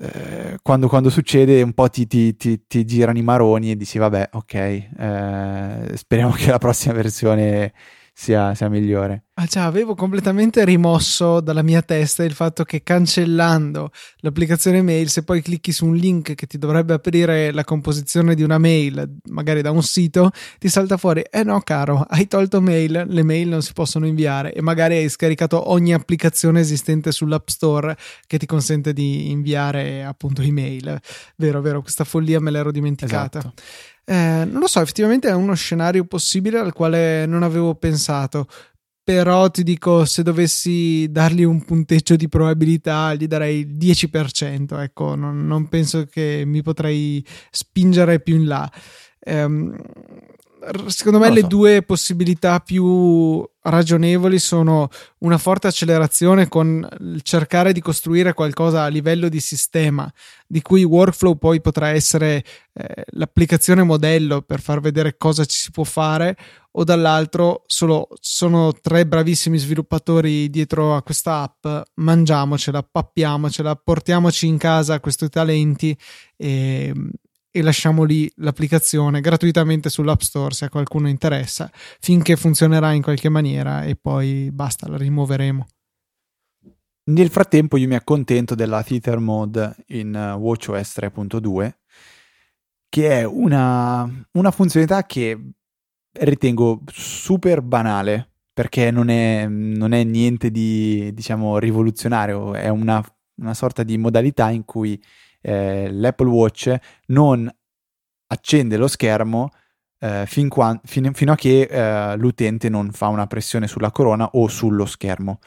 eh, quando, quando, succede un po' ti, ti, ti, ti, girano i maroni e dici vabbè ok eh, speriamo [LAUGHS] che la prossima versione sia, sia migliore. Ah già, avevo completamente rimosso dalla mia testa il fatto che cancellando l'applicazione mail, se poi clicchi su un link che ti dovrebbe aprire la composizione di una mail, magari da un sito, ti salta fuori, eh no caro, hai tolto mail, le mail non si possono inviare e magari hai scaricato ogni applicazione esistente sull'App Store che ti consente di inviare appunto email. Vero, vero, questa follia me l'ero dimenticata. Esatto. Eh, non lo so, effettivamente è uno scenario possibile al quale non avevo pensato. Però ti dico, se dovessi dargli un punteggio di probabilità, gli darei il 10%. Ecco, non, non penso che mi potrei spingere più in là. Eh, secondo me so. le due possibilità più ragionevoli sono una forte accelerazione con cercare di costruire qualcosa a livello di sistema, di cui workflow poi potrà essere eh, l'applicazione modello per far vedere cosa ci si può fare, o dall'altro solo, sono tre bravissimi sviluppatori dietro a questa app, mangiamocela, pappiamocela, portiamoci in casa questi talenti e e lasciamo lì l'applicazione gratuitamente sull'App Store se a qualcuno interessa, finché funzionerà in qualche maniera e poi basta, la rimuoveremo. Nel frattempo io mi accontento della Theater Mode in uh, WatchOS 3.2 che è una, una funzionalità che ritengo super banale perché non è, non è niente di diciamo rivoluzionario, è una, una sorta di modalità in cui eh, l'Apple Watch non accende lo schermo eh, fin qua, fin, fino a che eh, l'utente non fa una pressione sulla corona o sullo schermo.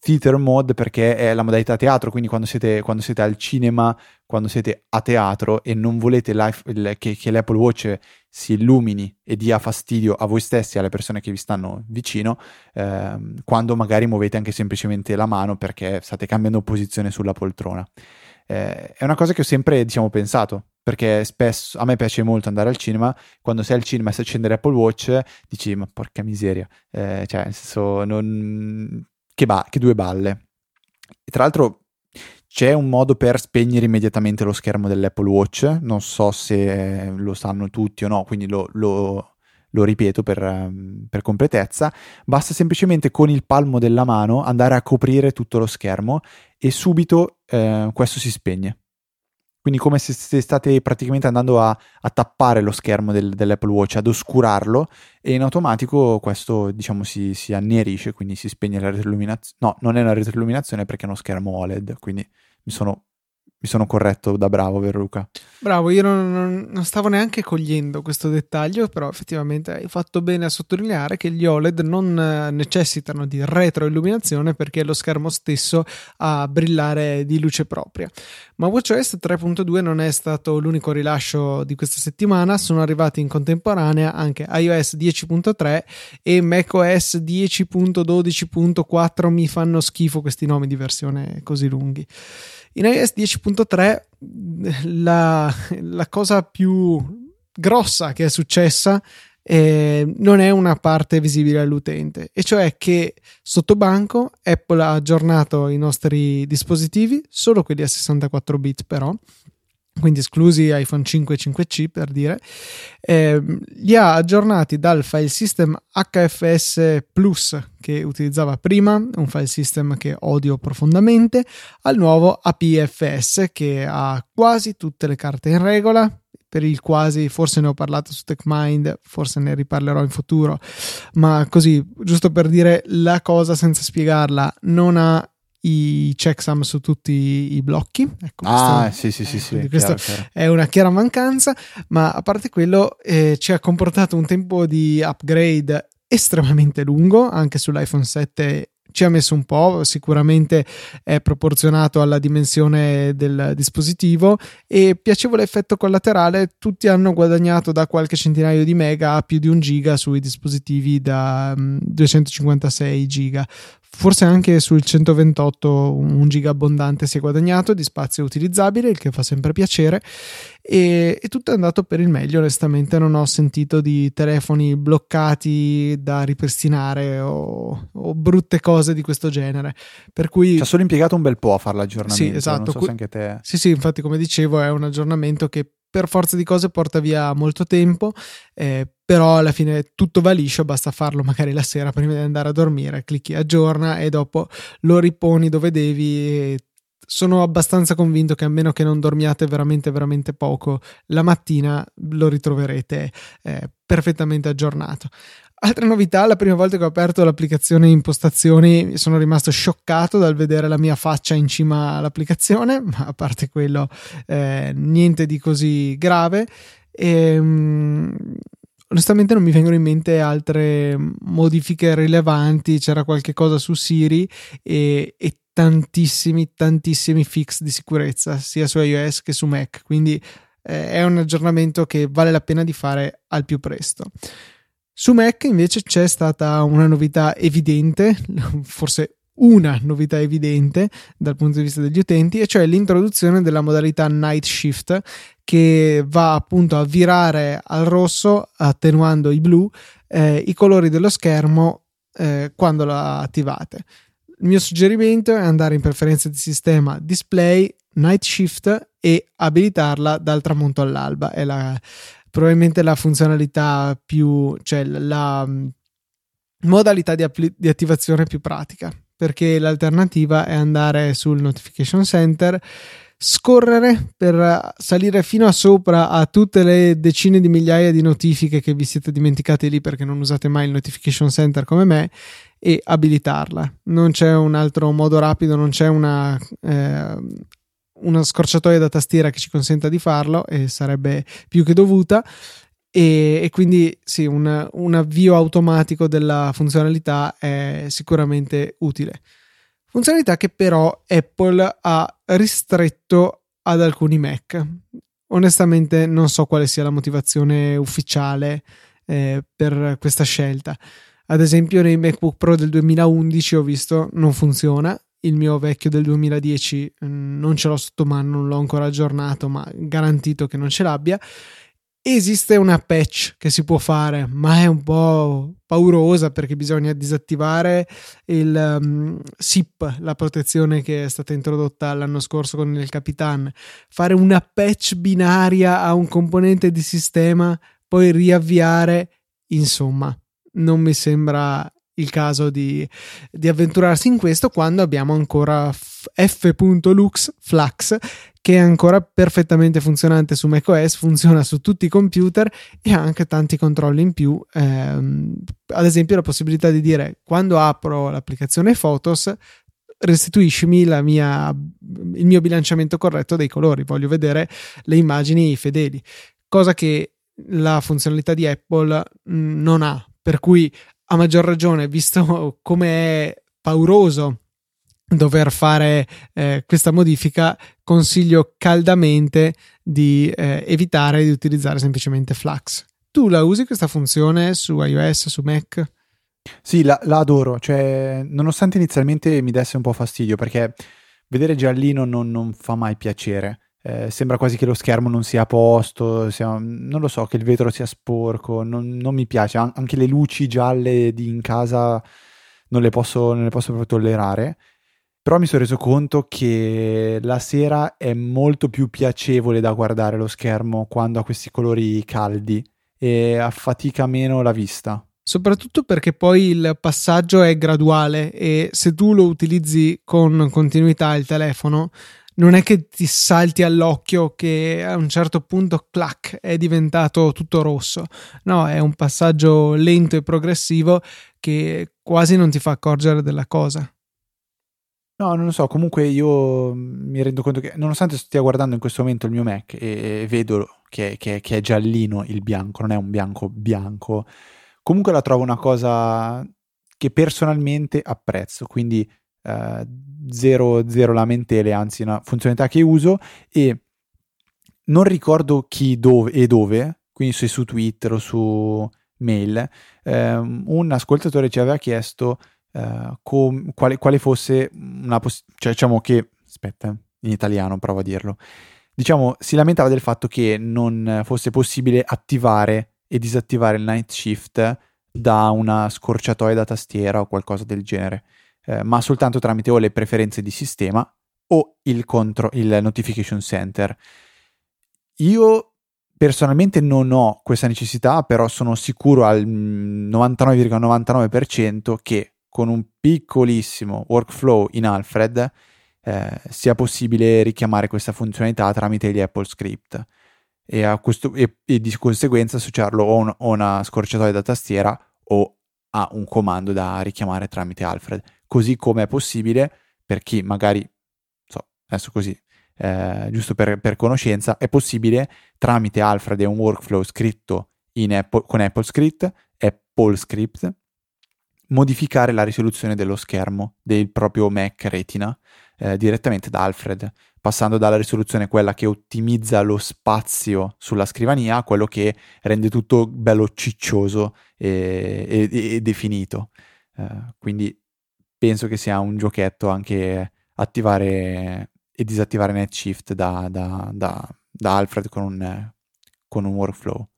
Theater mode perché è la modalità teatro, quindi quando siete, quando siete al cinema, quando siete a teatro e non volete il, che, che, l'Apple Watch si illumini e dia fastidio a voi stessi e alle persone che vi stanno vicino, eh, quando magari muovete anche semplicemente la mano perché state cambiando posizione sulla poltrona eh, è una cosa che ho sempre, diciamo, pensato, perché spesso a me piace molto andare al cinema, quando sei al cinema e sai accendere Apple Watch, dici, ma porca miseria, eh, cioè, nel senso, non... che, ba- che due balle. E tra l'altro c'è un modo per spegnere immediatamente lo schermo dell'Apple Watch, non so se lo sanno tutti o no, quindi lo, lo, lo ripeto per, per, completezza, basta semplicemente con il palmo della mano andare a coprire tutto lo schermo e subito eh, questo si spegne. Quindi come se, state praticamente andando a, a tappare lo schermo del, dell'Apple Watch, ad oscurarlo e in automatico questo diciamo si, si annerisce, quindi si spegne la retroilluminazione. No, non è una retroilluminazione perché è uno schermo OLED, quindi mi sono mi sono corretto da bravo, vero Luca? Bravo, io non, non, non, stavo neanche cogliendo questo dettaglio, però effettivamente hai fatto bene a sottolineare che gli OLED non eh, necessitano di retroilluminazione perché lo schermo stesso ha brillare di luce propria. Ma WatchOS 3.2 non è stato l'unico rilascio di questa settimana, sono arrivati in contemporanea anche iOS 10.3 e macOS 10.12.4. Mi fanno schifo questi nomi di versione così lunghi. In iOS 10.3 la, la cosa più grossa che è successa eh, non è una parte visibile all'utente, e cioè che sotto banco Apple ha aggiornato i nostri dispositivi, solo quelli a 64 bit però, quindi esclusi iPhone 5 e 5C per dire, eh, li ha aggiornati dal file system HFS Plus che utilizzava prima, un file system che odio profondamente, al nuovo APFS che ha quasi tutte le carte in regola, per il quasi, forse ne ho parlato su TechMind, forse ne riparlerò in futuro, ma così, giusto per dire la cosa senza spiegarla, non ha i checksum su tutti i blocchi. Ecco, ah, questo, sì, sì, sì, sì. Questo chiaro, chiaro. è una chiara mancanza, ma a parte quello eh, ci ha comportato un tempo di upgrade estremamente lungo, anche sull'iPhone 7 ci ha messo un po', sicuramente è proporzionato alla dimensione del dispositivo e piacevole effetto collaterale, tutti hanno guadagnato da qualche centinaio di mega a più di un giga sui dispositivi da 256 mm, giga forse anche sul 128 un giga abbondante si è guadagnato di spazio utilizzabile, il che fa sempre piacere e, e, tutto è andato per il meglio, onestamente non ho sentito di telefoni bloccati da ripristinare o, o brutte cose di questo genere. Per cui... Ci ha solo impiegato un bel po' a fare l'aggiornamento. Sì, esatto. Non so se anche te... Sì, sì, infatti come dicevo è un aggiornamento che per forza di cose porta via molto tempo, eh, però alla fine tutto va liscio, basta farlo magari la sera prima di andare a dormire, clicchi aggiorna e dopo lo riponi dove devi. sono abbastanza convinto che a meno che non dormiate veramente veramente poco, la mattina lo ritroverete eh, perfettamente aggiornato. Altra novità, la prima volta che ho aperto l'applicazione impostazioni sono rimasto scioccato dal vedere la mia faccia in cima all'applicazione, [LAUGHS] ma a parte quello eh, niente di così grave. E, um, onestamente non mi vengono in mente altre modifiche rilevanti, c'era qualche cosa su Siri e, e tantissimi, tantissimi fix di sicurezza sia su iOS che su Mac, quindi eh, è un aggiornamento che vale la pena di fare al più presto. Su Mac invece c'è stata una novità evidente, [LAUGHS] forse una novità evidente dal punto di vista degli utenti, e cioè l'introduzione della modalità Night Shift che va appunto a virare al rosso attenuando i blu eh, i colori dello schermo eh, quando la attivate. Il mio suggerimento è andare in preferenze di sistema display, night shift e abilitarla dal tramonto all'alba. È la, probabilmente la funzionalità più, cioè la mm, modalità di, appli- di attivazione più pratica, perché l'alternativa è andare sul notification center scorrere per salire fino a sopra a tutte le decine di migliaia di notifiche che vi siete dimenticate lì perché non usate mai il notification center come me e abilitarla. Non c'è un altro modo rapido, non c'è una eh, una scorciatoia da tastiera che ci consenta di farlo e sarebbe più che dovuta. E, e quindi sì, un, un avvio automatico della funzionalità è sicuramente utile. Funzionalità che però Apple ha ristretto ad alcuni Mac. Onestamente non so quale sia la motivazione ufficiale eh, per questa scelta. Ad esempio nei MacBook Pro del 2011 ho visto non funziona il mio vecchio del 2010 mm, non ce l'ho sotto mano, non l'ho ancora aggiornato, ma garantito che non ce l'abbia. Esiste una patch che si può fare, ma è un po' paurosa perché bisogna disattivare il um, SIP, la protezione che è stata introdotta l'anno scorso con il Capitan, fare una patch binaria a un componente di sistema, poi riavviare, insomma, non mi sembra il caso di, di avventurarsi in questo quando abbiamo ancora f.lux Flux che è ancora perfettamente funzionante su macOS, funziona su tutti i computer e ha anche tanti controlli in più. Ehm, ad esempio, la possibilità di dire quando apro l'applicazione Photos, restituiscimi mia, il mio bilanciamento corretto dei colori. Voglio vedere le immagini fedeli, cosa che la funzionalità di Apple mh, non ha. Per cui a maggior ragione, visto come è pauroso dover fare eh, questa modifica, consiglio caldamente di eh, evitare di utilizzare semplicemente Flux. Tu la usi questa funzione su iOS, su Mac? Sì, la, la adoro, cioè, nonostante inizialmente mi desse un po' fastidio perché vedere giallino non, non fa mai piacere. Eh, sembra quasi che lo schermo non sia a posto, sia, non lo so, che il vetro sia sporco, non, non mi piace, An- anche le luci gialle di in casa non le, posso, non le posso proprio tollerare, però mi sono reso conto che la sera è molto più piacevole da guardare lo schermo quando ha questi colori caldi e affatica meno la vista. Soprattutto perché poi il passaggio è graduale e se tu lo utilizzi con continuità il telefono non è che ti salti all'occhio che a un certo punto, clac, è diventato tutto rosso. No, è un passaggio lento e progressivo che quasi non ti fa accorgere della cosa. No, non lo so, comunque io mi rendo conto che nonostante stia guardando in questo momento il mio Mac e, vedo che, che, che, è giallino il bianco, non è un bianco bianco, comunque la trovo una cosa che personalmente apprezzo, quindi eh, zero, zero lamentele, anzi una funzionalità che uso e non ricordo chi dove e dove, quindi se su Twitter o su mail, eh, un ascoltatore ci aveva chiesto eh, com- quale, quale, fosse una possibilità, cioè diciamo che, aspetta, in italiano provo a dirlo, diciamo si lamentava del fatto che non fosse possibile attivare e disattivare il night shift da una scorciatoia da tastiera o qualcosa del genere, eh, ma soltanto tramite o le preferenze di sistema o il, contro- il notification center. Io personalmente non ho questa necessità, però sono sicuro al 99,99% che con un piccolissimo workflow in Alfred eh, sia possibile richiamare questa funzionalità tramite gli Apple Script e, questo, e, e di conseguenza associarlo o a una scorciatoia da tastiera o a un comando da richiamare tramite Alfred. Così come è possibile per chi magari, so, adesso così, eh, giusto per, per, conoscenza, è possibile tramite Alfred un workflow scritto Apple, con Apple Script, Apple Script, modificare la risoluzione dello schermo del proprio Mac Retina eh, direttamente da Alfred, passando dalla risoluzione quella che ottimizza lo spazio sulla scrivania a quello che rende tutto bello ciccioso e, e, e definito. Uh, quindi penso che sia un giochetto anche attivare e disattivare NetShift da, da, da, da Alfred con un, con un workflow.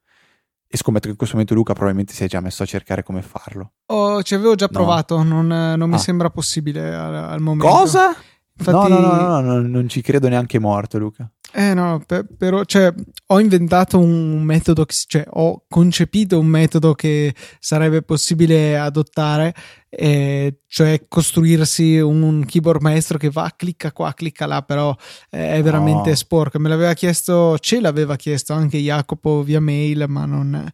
E scommetto che in questo momento Luca probabilmente si è già messo a cercare come farlo. Oh, ci avevo già provato, no. non, non, mi ah. sembra possibile al, al momento. Cosa? Infatti... No, no, no, no, non ci credo neanche morto, Luca. Eh no, per, però cioè, ho inventato un metodo, cioè ho concepito un metodo che sarebbe possibile adottare, eh, cioè costruirsi un keyboard maestro che va, clicca qua, clicca là, però eh, è veramente no. sporco. Me l'aveva chiesto, ce l'aveva chiesto anche Jacopo via mail, ma non,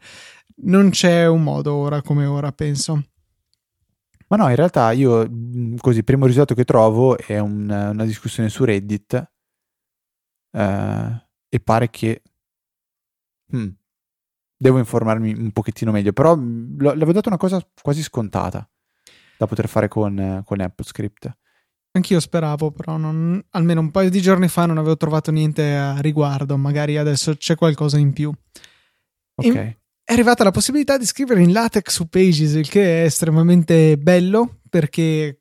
non c'è un modo ora come ora, penso. Ma no, in realtà io, così, il primo risultato che trovo è un, una discussione su Reddit eh, e pare che... Hmm, devo informarmi un pochettino meglio, però mm, l'avevo dato una cosa quasi scontata da poter fare con, con Apple Script. Anch'io speravo, però non, almeno un paio di giorni fa non avevo trovato niente a riguardo, magari adesso c'è qualcosa in più. Ok. In, è arrivata la possibilità di scrivere in LaTeX su Pages, il che è estremamente bello perché,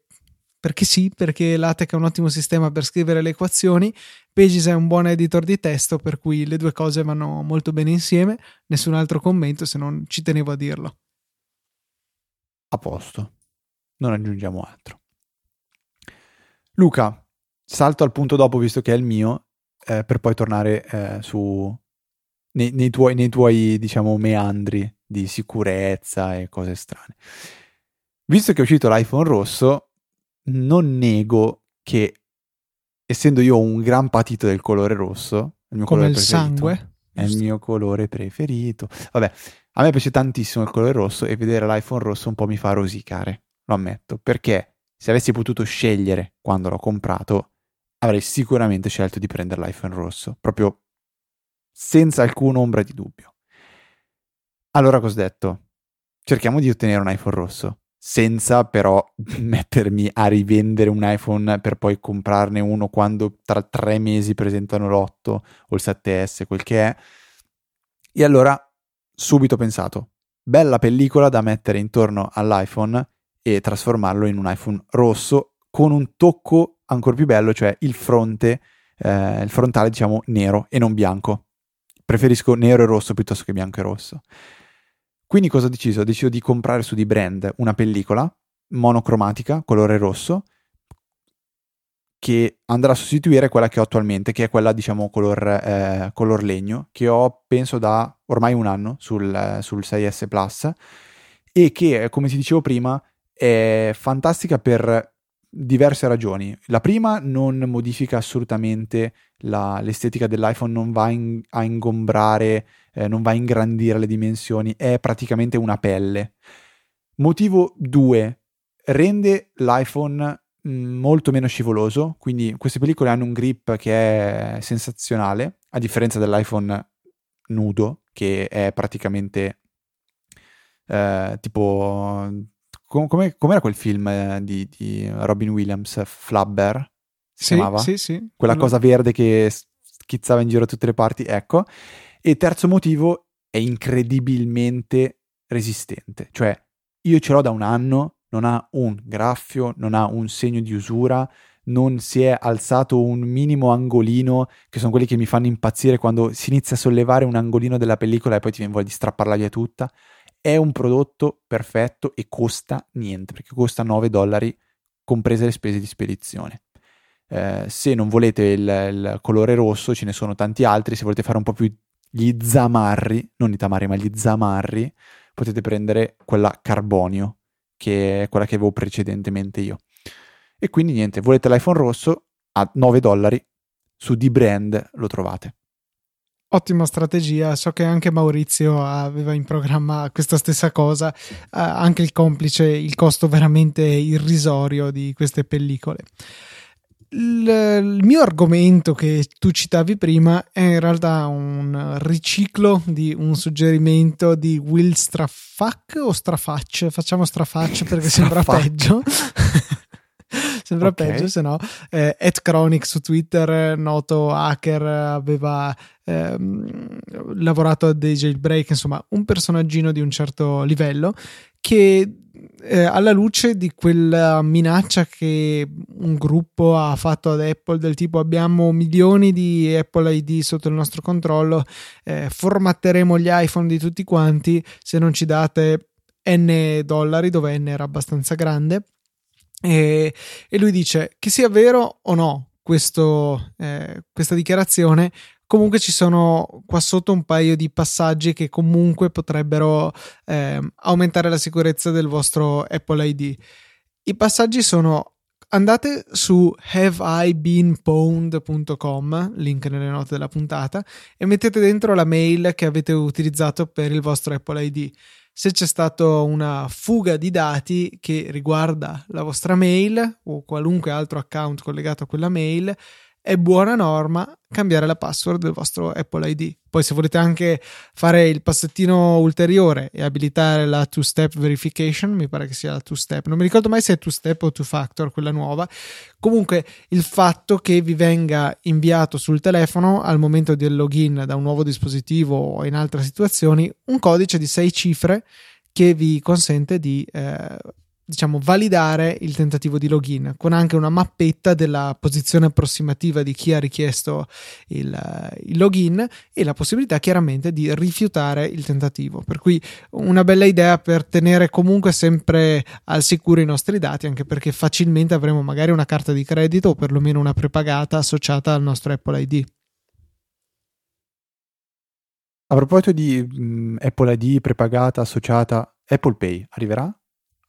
perché sì, perché LaTeX è un ottimo sistema per scrivere le equazioni, Pages è un buon editor di testo, per cui le due cose vanno molto bene insieme. Nessun altro commento se non ci tenevo a dirlo. A posto, non aggiungiamo altro. Luca, salto al punto dopo, visto che è il mio, eh, per poi tornare eh, su, nei, nei, tuoi, nei tuoi, diciamo, meandri di sicurezza e cose strane. Visto che è uscito l'iPhone rosso, non nego che, essendo io un gran patito del colore rosso, il mio come colore il sangue, è il mio colore preferito. Vabbè, a me piace tantissimo il colore rosso e vedere l'iPhone rosso un po' mi fa rosicare, lo ammetto, perché se avessi potuto scegliere quando l'ho comprato, avrei sicuramente scelto di prendere l'iPhone rosso, proprio senza alcuna ombra di dubbio. Allora cosa ho detto? Cerchiamo di ottenere un iPhone rosso, senza però [LAUGHS] mettermi a rivendere un iPhone per poi comprarne uno quando tra tre mesi presentano l'8 o il 7S, quel che è. E allora subito ho pensato, bella pellicola da mettere intorno all'iPhone e trasformarlo in un iPhone rosso con un tocco ancora più bello, cioè il fronte, eh, il frontale diciamo nero e non bianco preferisco nero e rosso piuttosto che bianco e rosso. Quindi cosa ho deciso? Ho deciso di comprare su di brand una pellicola monocromatica, colore rosso, che andrà a sostituire quella che ho attualmente, che è quella, diciamo, color, eh, color legno, che ho, penso, da ormai un anno sul, sul 6S Plus, e che, come ti dicevo prima, è fantastica per diverse ragioni. La prima non modifica assolutamente la, l'estetica dell'iPhone, non va in, a ingombrare, eh, non va a ingrandire le dimensioni, è praticamente una pelle. Motivo 2, rende l'iPhone mm, molto meno scivoloso, quindi queste pellicole hanno un grip che è sensazionale, a differenza dell'iPhone nudo, che è praticamente eh, tipo com- come, com'era quel film eh, di, di, Robin Williams, Flubber? Si sì, chiamava? Sì, sì. Quella no. cosa verde che schizzava in giro da tutte le parti, ecco. E terzo motivo, è incredibilmente resistente. Cioè, io ce l'ho da un anno, non ha un graffio, non ha un segno di usura, non si è alzato un minimo angolino, che sono quelli che mi fanno impazzire quando si inizia a sollevare un angolino della pellicola e poi ti viene voglia di strapparla via tutta è un prodotto perfetto e costa niente, perché costa 9 dollari comprese le spese di spedizione. Eh, se non volete il, il, colore rosso, ce ne sono tanti altri, se volete fare un po' più gli zamarri, non i tamari, ma gli zamarri, potete prendere quella carbonio, che è quella che avevo precedentemente io. E quindi niente, volete l'iPhone rosso a 9 dollari, su D-Brand lo trovate. Ottima strategia, so che anche Maurizio aveva in programma questa stessa cosa, anche il complice, il costo veramente irrisorio di queste pellicole. Il, il, mio argomento che tu citavi prima è in realtà un riciclo di un suggerimento di Will Strafak o Strafacce? Facciamo Strafacce perché sembra peggio. Sembra okay. peggio, se no. Eh, Ed Chronic su Twitter, noto hacker, aveva ehm, lavorato a dei jailbreak, insomma, un personaggino di un certo livello che eh, alla luce di quella minaccia che un gruppo ha fatto ad Apple del tipo abbiamo milioni di Apple ID sotto il nostro controllo, eh, formatteremo gli iPhone di tutti quanti se non ci date n dollari, dove n era abbastanza grande e, e lui dice che sia vero o no questo, eh, questa dichiarazione, comunque ci sono qua sotto un paio di passaggi che comunque potrebbero eh, aumentare la sicurezza del vostro Apple ID. I passaggi sono andate su haveibeenpwned.com, link nelle note della puntata, e mettete dentro la mail che avete utilizzato per il vostro Apple ID se c'è stata una fuga di dati che riguarda la vostra mail o qualunque altro account collegato a quella mail, è buona norma cambiare la password del vostro Apple ID. Poi se volete anche fare il passettino ulteriore e abilitare la two-step verification, mi pare che sia la two-step, non mi ricordo mai se è two-step o two-factor, quella nuova. Comunque il fatto che vi venga inviato sul telefono al momento del login da un nuovo dispositivo o in altre situazioni un codice di 6 cifre che vi consente di eh, diciamo, validare il tentativo di login con anche una mappetta della posizione approssimativa di chi ha richiesto il, il, login e la possibilità chiaramente di rifiutare il tentativo. Per cui una bella idea per tenere comunque sempre al sicuro i nostri dati, anche perché facilmente avremo magari una carta di credito o perlomeno una prepagata associata al nostro Apple ID. A proposito di mh, mm, Apple ID prepagata associata, Apple Pay arriverà?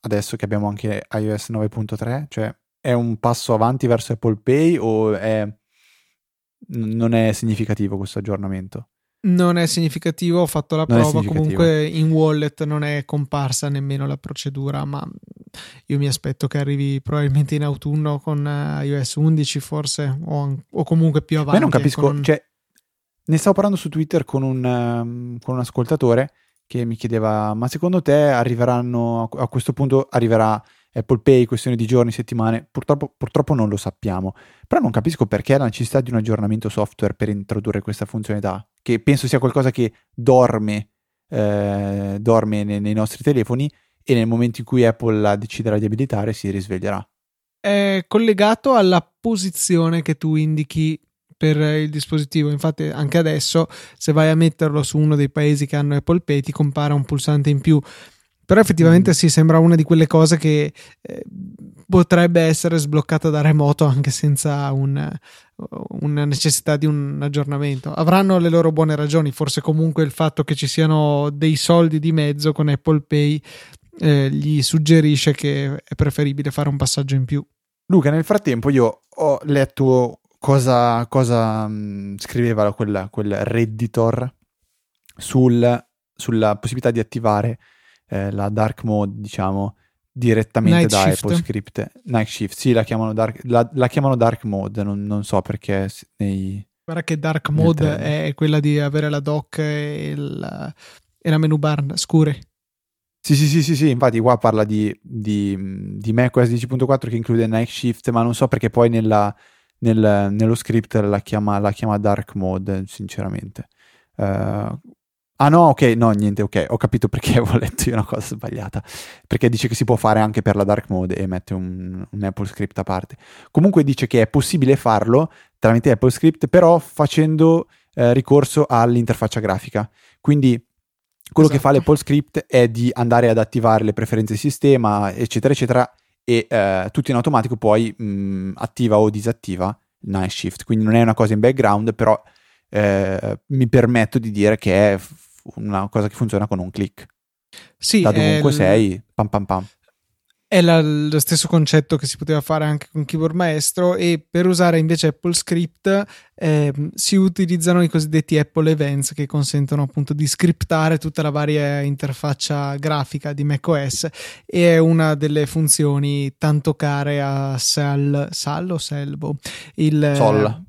Adesso che abbiamo anche iOS 9.3? Cioè è un passo avanti verso Apple Pay o è... non è significativo questo aggiornamento? Non è significativo, ho fatto la non prova, comunque in wallet non è comparsa nemmeno la procedura, ma io mi aspetto che arrivi probabilmente in autunno con eh, iOS 11 forse o, o comunque più avanti. Ma non capisco, un... cioè, ne stavo parlando su Twitter con un, um, con un ascoltatore che mi chiedeva ma secondo te arriveranno a questo punto arriverà Apple Pay questione di giorni, settimane? Purtroppo, purtroppo non lo sappiamo. Però non capisco perché la necessità di un aggiornamento software per introdurre questa funzionalità che penso sia qualcosa che dorme eh, dorme nei, nei nostri telefoni e nel momento in cui Apple la deciderà di abilitare si risveglierà. È collegato alla posizione che tu indichi per il dispositivo. Infatti, anche adesso, se vai a metterlo su uno dei paesi che hanno Apple Pay, ti compara un pulsante in più. Però effettivamente mm. sì, sembra una di quelle cose che eh, potrebbe essere sbloccata da remoto anche senza un, una necessità di un aggiornamento. Avranno le loro buone ragioni, forse comunque il fatto che ci siano dei soldi di mezzo con Apple Pay eh, gli suggerisce che è preferibile fare un passaggio in più. Luca, nel frattempo io ho letto cosa, cosa mh, scriveva quel, quel redditor sul, sulla possibilità di attivare eh, la dark mode, diciamo, direttamente Night da shift. Apple Script. Night Shift, sì, la chiamano dark, la, la chiamano dark mode, non, non so perché nei... Guarda che dark mode è quella di avere la dock e, il- e la menu bar scure. Sì, sì, sì, sì, sì, infatti qua parla di, di, di macOS 10.4 che include Night Shift, ma non so perché poi nella, nel- nello script la chiama, la chiama dark mode, sinceramente. Eh, ah no, ok, no, niente, ok, ho capito perché [LAUGHS] avevo letto io una cosa sbagliata, perché dice che si può fare anche per la dark mode e mette un, un Apple Script a parte. Comunque dice che è possibile farlo tramite Apple Script, però facendo eh, ricorso all'interfaccia grafica. Quindi quello che fa Esatto. l'Apple Script è di andare ad attivare le preferenze di sistema, eccetera, eccetera, e eh, tutto in automatico poi mh, attiva o disattiva il Night Shift. Quindi non è una cosa in background, però eh, mi permetto di dire che è una cosa che funziona con un click. Sì, Da dovunque il- sei, pam pam pam. È la- lo stesso concetto che si poteva fare anche con Keyboard Maestro e per usare invece Apple Script ehm, si utilizzano i cosiddetti Apple Events che consentono appunto di scriptare tutta la varia interfaccia grafica di macOS e è una delle funzioni tanto care a Sal, Sal o Selvo? Il, Sol.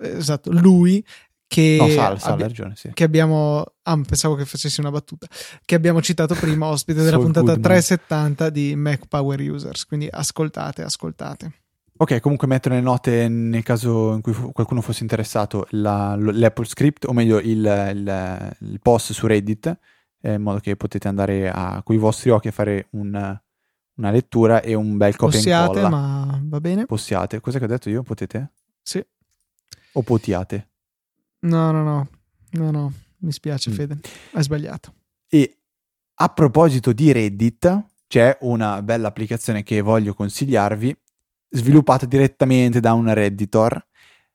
eh, esatto, lui che No, Sal, Sal, abbi- ragione, sì. che abbiamo ah, pensavo che facessi una battuta che abbiamo citato prima [LAUGHS] ospite della Saul puntata Goodman. 370 di Mac Power Users quindi ascoltate ascoltate Ok, comunque metto nelle note nel caso in cui qualcuno fosse interessato la- l'Apple Script, o meglio il, il- il post su Reddit, eh, in modo che potete andare a, con i vostri occhi a fare un- una lettura e un bel copia e possiate ma va bene Possiate. Cos'è che ho detto io? Potete? sì O potiate? No no no no no mi spiace Mm. Fede hai sbagliato E a proposito di Reddit, c'è una bella applicazione che voglio consigliarvi, sviluppata direttamente da un Redditor.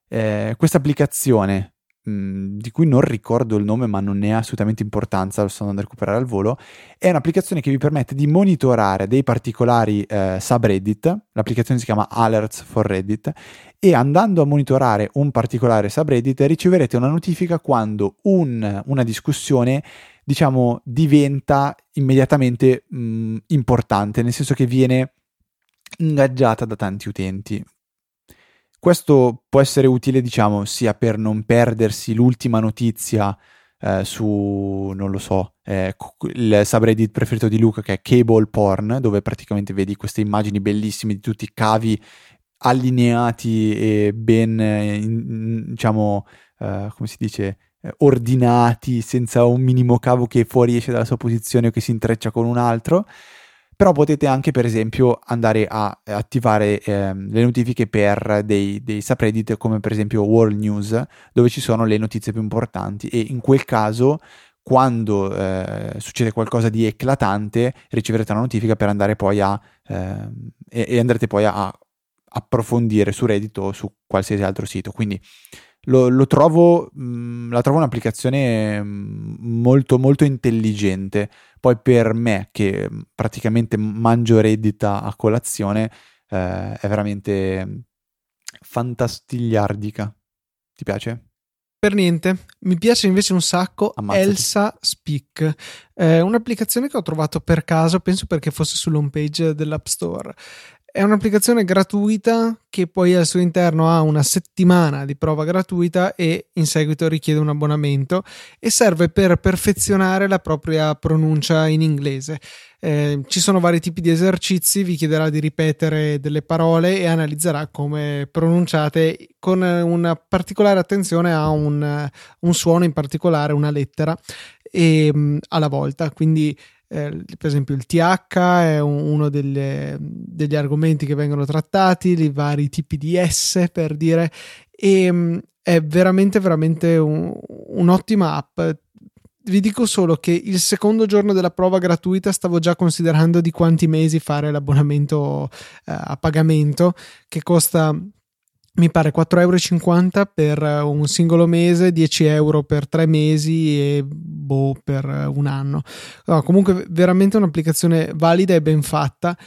Eh, questa applicazione, di cui non ricordo il nome, ma non ne ha assolutamente importanza, lo sto andando a recuperare al volo, è un'applicazione che vi permette di monitorare dei particolari eh, subreddit. L'applicazione si chiama Alerts for Reddit e andando a monitorare un particolare subreddit riceverete una notifica quando un- una discussione diciamo diventa immediatamente mh, importante nel senso che viene ingaggiata da tanti utenti questo può essere utile diciamo sia per non perdersi l'ultima notizia eh, su non lo so eh, il subreddit preferito di Luca che è cable porn dove praticamente vedi queste immagini bellissime di tutti i cavi allineati e ben, eh, in- diciamo, eh, come si dice, eh, ordinati, senza un minimo cavo che fuoriesce dalla sua posizione o che si intreccia con un altro. Però potete anche, per esempio, andare a attivare ehm, le notifiche per dei, dei subreddit come per esempio World News, dove ci sono le notizie più importanti e in quel caso quando eh, succede qualcosa di eclatante riceverete una notifica per andare poi a ehm, e, e andrete poi a approfondire su Reddit o su qualsiasi altro sito. Quindi lo, lo trovo mh, la trovo un'applicazione mh, molto molto intelligente poi per me che mh, praticamente mangio Reddit a, a colazione eh, è veramente fantastigliardica ti piace? Per niente, mi piace invece un sacco Ammazzati. Elsa Speak, è un'applicazione che ho trovato per caso, penso perché fosse sull'home page dell'App Store. È un'applicazione gratuita che poi al suo interno ha una settimana di prova gratuita e in seguito richiede un abbonamento e serve per perfezionare la propria pronuncia in inglese. Eh, ci sono vari tipi di esercizi, vi chiederà di ripetere delle parole e analizzerà come pronunciate con una particolare attenzione a un, un suono in particolare, una lettera e, mh, alla volta. Quindi eh, per esempio il TH è un- uno delle- degli argomenti che vengono trattati, i vari tipi di S per dire, e mh, è veramente, veramente un- un'ottima app. Vi dico solo che il secondo giorno della prova gratuita stavo già considerando di quanti mesi fare l'abbonamento eh, a pagamento che costa mi pare 4,50 euro per eh, un singolo mese, 10 euro per tre mesi e boh per eh, un anno. No, comunque veramente un'applicazione valida e ben fatta.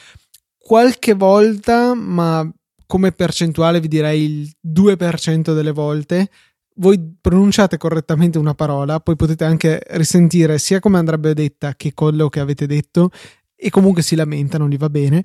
Qualche volta, ma come percentuale vi direi il 2% delle volte voi pronunciate correttamente una parola, poi potete anche risentire sia come andrebbe detta che quello che avete detto e comunque si lamentano, gli va bene.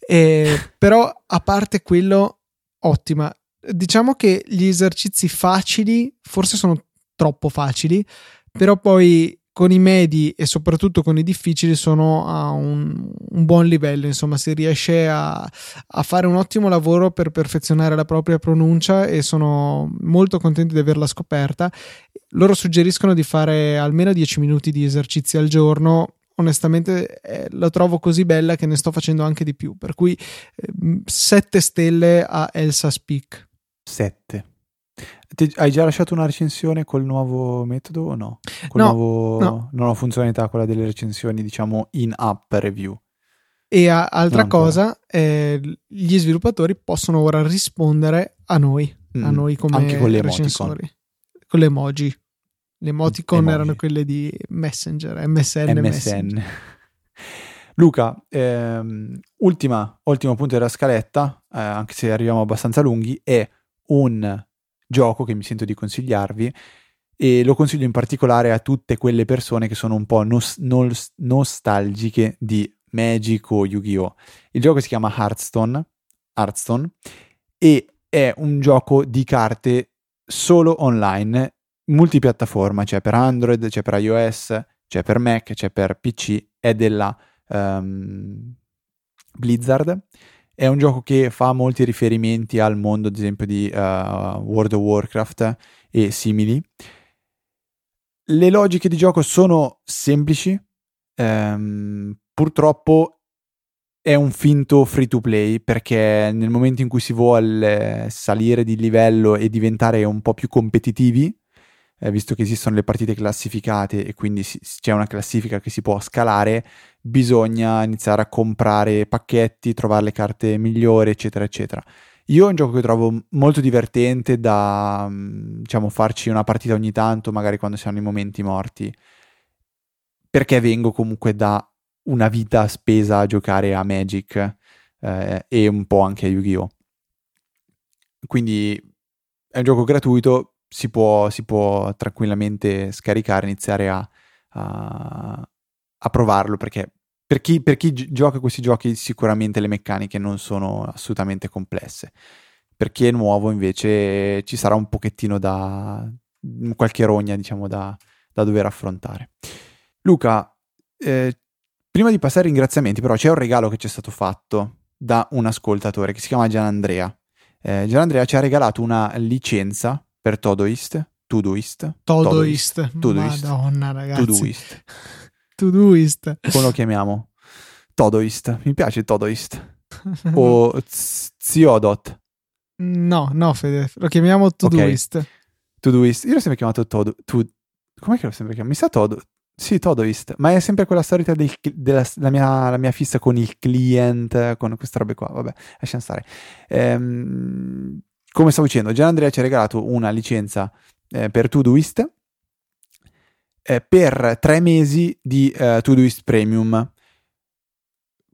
Eh, però a parte quello, ottima. Diciamo che gli esercizi facili forse sono troppo facili, però poi con i medi e soprattutto con i difficili sono a un, un buon livello, insomma si riesce a, a, fare un ottimo lavoro per perfezionare la propria pronuncia e sono molto contento di averla scoperta. Loro suggeriscono di fare almeno 10 minuti di esercizi al giorno, onestamente eh, la trovo così bella che ne sto facendo anche di più, per cui 7 eh, stelle a Elsa Speak. 7. Ti, hai già lasciato una recensione col nuovo metodo o no? Con no, nuovo, no. nuova funzionalità, quella delle recensioni, diciamo, in app review. E a, altra non cosa, eh, gli sviluppatori possono ora rispondere a noi, mm, a noi come anche con le recensori. Emoticon. Con le emoji. Le emoticon emoji. erano quelle di Messenger, MSN. MSN. MSN. [LAUGHS] Luca, ehm, ultima, ultimo punto della scaletta, eh, anche se arriviamo abbastanza lunghi, è un gioco che mi sento di consigliarvi e lo consiglio in particolare a tutte quelle persone che sono un po' nos- nos- nostalgiche di Magic o Yu-Gi-Oh! Il gioco si chiama Hearthstone, Hearthstone e è un gioco di carte solo online, multipiattaforma, c'è per Android, c'è per iOS, c'è per Mac, c'è per PC, è della um, Blizzard è un gioco che fa molti riferimenti al mondo, ad esempio, di uh, World of Warcraft e simili. Le logiche di gioco sono semplici, ehm, purtroppo è un finto free to play perché nel momento in cui si vuole salire di livello e diventare un po' più competitivi, eh, visto che esistono le partite classificate e quindi si, c'è una classifica che si può scalare, bisogna iniziare a comprare pacchetti, trovare le carte migliori, eccetera, eccetera. Io è un gioco che trovo molto divertente da, mm, diciamo, farci una partita ogni tanto, magari quando siamo in momenti morti, perché vengo comunque da una vita spesa a giocare a Magic eh, e un po' anche a Yu-Gi-Oh! Quindi è un gioco gratuito, si può, si può tranquillamente scaricare, iniziare a, a, a provarlo perché per chi, per chi, gioca questi giochi sicuramente le meccaniche non sono assolutamente complesse. Per chi è nuovo invece ci sarà un pochettino da qualche rogna diciamo da, da dover affrontare. Luca, eh, prima di passare ai ringraziamenti però c'è un regalo che ci è stato fatto da un ascoltatore che si chiama Gian Andrea. Eh, Gian Andrea ci ha regalato una licenza per Todoist. Todoist. Todoist. Todoist. Madonna, ragazzi. Todoist. [LAUGHS] Todoist. Come lo chiamiamo? Todoist. Mi piace Todoist. [LAUGHS] o Ziodot. No, no, Fede. Lo chiamiamo Todoist. Okay. Todoist. Io l'ho sempre chiamato Todo. To... Com'è che l'ho sempre chiamato? Mi sa Todo. Sì, Todoist, ma è sempre quella storia del, della la mia, la mia, fissa con il client, con queste robe qua. Vabbè, lasciamo stare. Ehm, come stavo dicendo, Gian Andrea ci ha regalato una licenza eh, per Todoist eh, per tre mesi di eh, Todoist Premium.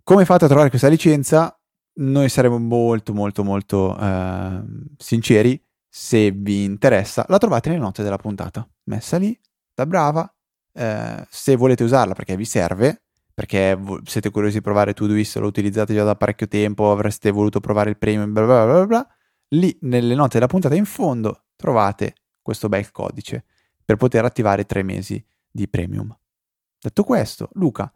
Come fate a trovare questa licenza? Noi saremo molto molto molto eh, sinceri. Se vi interessa, la trovate nelle note della puntata. Messa lì, da brava. Eh, se volete usarla perché vi serve, perché siete curiosi di provare Todoist, lo utilizzate già da parecchio tempo, avreste voluto provare il premium, bla bla bla bla lì nelle note della puntata in fondo trovate questo bel codice per poter attivare tre mesi di premium. Detto questo, Luca,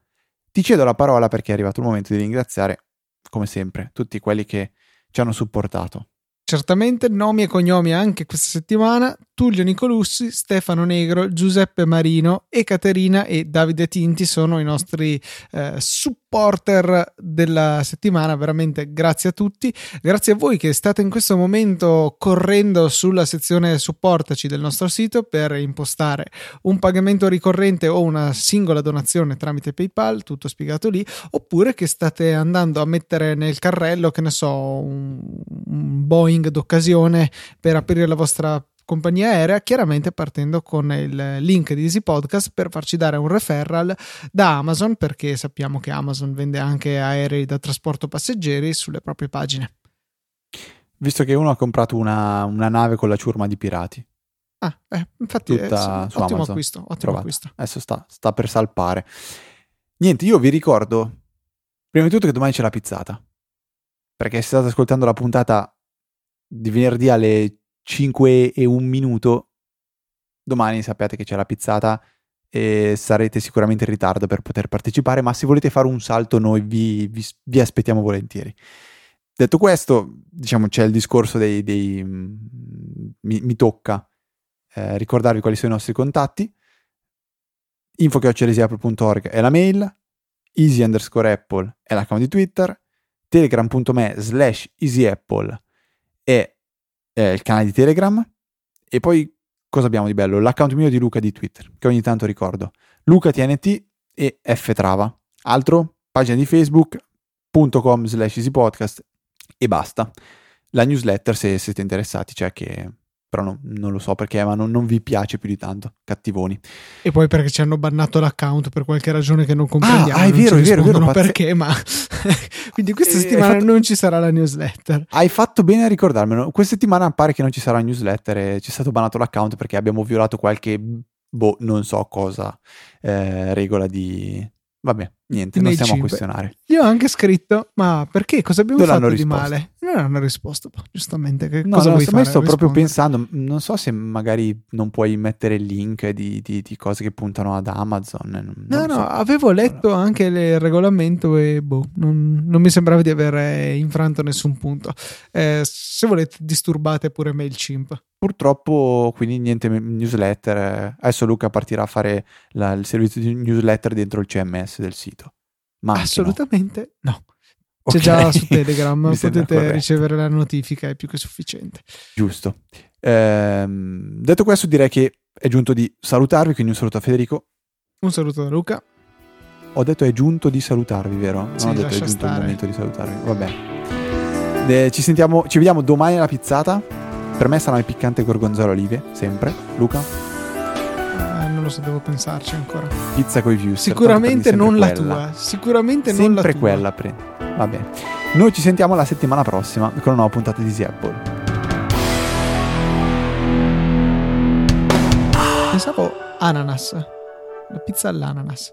ti cedo la parola perché è arrivato il momento di ringraziare, come sempre, tutti quelli che ci hanno supportato. Certamente nomi e cognomi anche questa settimana, Tullio Nicolussi, Stefano Negro, Giuseppe Marino, Ekaterina e Davide Tinti sono i nostri eh, supporter della settimana, veramente grazie a tutti, grazie a voi che state in questo momento correndo sulla sezione supportaci del nostro sito per impostare un pagamento ricorrente o una singola donazione tramite PayPal, tutto spiegato lì, oppure che state andando a mettere nel carrello, che ne so, un, un Boeing d'occasione per aprire la vostra compagnia aerea, chiaramente partendo con il link di Easy Podcast per farci dare un referral da Amazon, perché sappiamo che Amazon vende anche aerei da trasporto passeggeri sulle proprie pagine. visto che uno ha comprato una, una nave con la ciurma di pirati. Ah, eh, infatti, eh, sì, ottimo Amazon. acquisto. Ottimo Trovata. acquisto. Adesso sta, sta per salpare. Niente, io vi ricordo, prima di tutto, che domani c'è la pizzata. Perché se state ascoltando la puntata di venerdì alle 5 e un minuto, domani sappiate che c'è la pizzata e sarete sicuramente in ritardo per poter partecipare, ma se volete fare un salto noi vi, vi- vi aspettiamo volentieri. Detto questo, diciamo c'è il discorso dei... dei- mm, mi, mi tocca eh, ricordarvi quali sono i nostri contatti. info.chiocciolesiapple.org è la mail, easy underscore apple è l'account di Twitter, telegram.me slash easyapple è, è il canale di Telegram e poi cosa abbiamo di bello? L'account mio di Luca di Twitter, che ogni tanto ricordo. Luca TNT e Ftrava. Altro? Pagina di facebook.com slash easypodcast e basta. La newsletter se siete interessati, cioè che però no- non lo so perché, ma non, non vi piace più di tanto, cattivoni. E poi perché ci hanno bannato l'account per qualche ragione che non comprendiamo. ah, è non vero, è vero, è vero, pazze- perché, ma [LAUGHS] quindi questa Eh, settimana fatto- non ci sarà la newsletter. Hai fatto bene a ricordarmelo. Questa settimana pare che non ci sarà newsletter e ci è stato banato l'account perché abbiamo violato qualche, boh, non so cosa, eh, regola di... Vabbè, niente, non stiamo a MailChimp. questionare. Io ho anche scritto, ma perché? Cosa abbiamo Non fatto di risposto. male? Non hanno risposto, boh, giustamente. Che No, cosa no, vuoi sto- fare? sto proprio pensando, non so se magari non puoi mettere link di, di- di cose che puntano ad Amazon. non- non No, lo no, so. avevo letto anche il regolamento e boh, non, non mi sembrava di aver eh, infranto nessun punto. Eh, se volete, disturbate pure MailChimp. Purtroppo, quindi niente newsletter. eh. Adesso Luca partirà a fare la- il servizio di newsletter dentro il CMS del sito. Ma anche no. Assolutamente no. C'è già su Telegram, [LAUGHS] potete corretto. ricevere la notifica, è più che sufficiente. Giusto. Ehm, detto questo, direi che è giunto di salutarvi, quindi un saluto a Federico. Un saluto da Luca. Ho detto è giunto di salutarvi, vero? Non Sì, ho detto è giunto il stare. momento di salutarvi. Va bene. Eh, ci sentiamo, ci vediamo domani alla pizzata. Per me sarà il piccante gorgonzola olive, sempre. Luca, lo so, devo pensarci ancora. pizza coi views. Sicuramente non prendi la sempre quella. tua. Sicuramente non la Sempre tua. quella prendi. Va bene. Noi ci sentiamo la settimana prossima con una nuova puntata di Easy Apple. Pensavo ananas. La pizza all'ananas.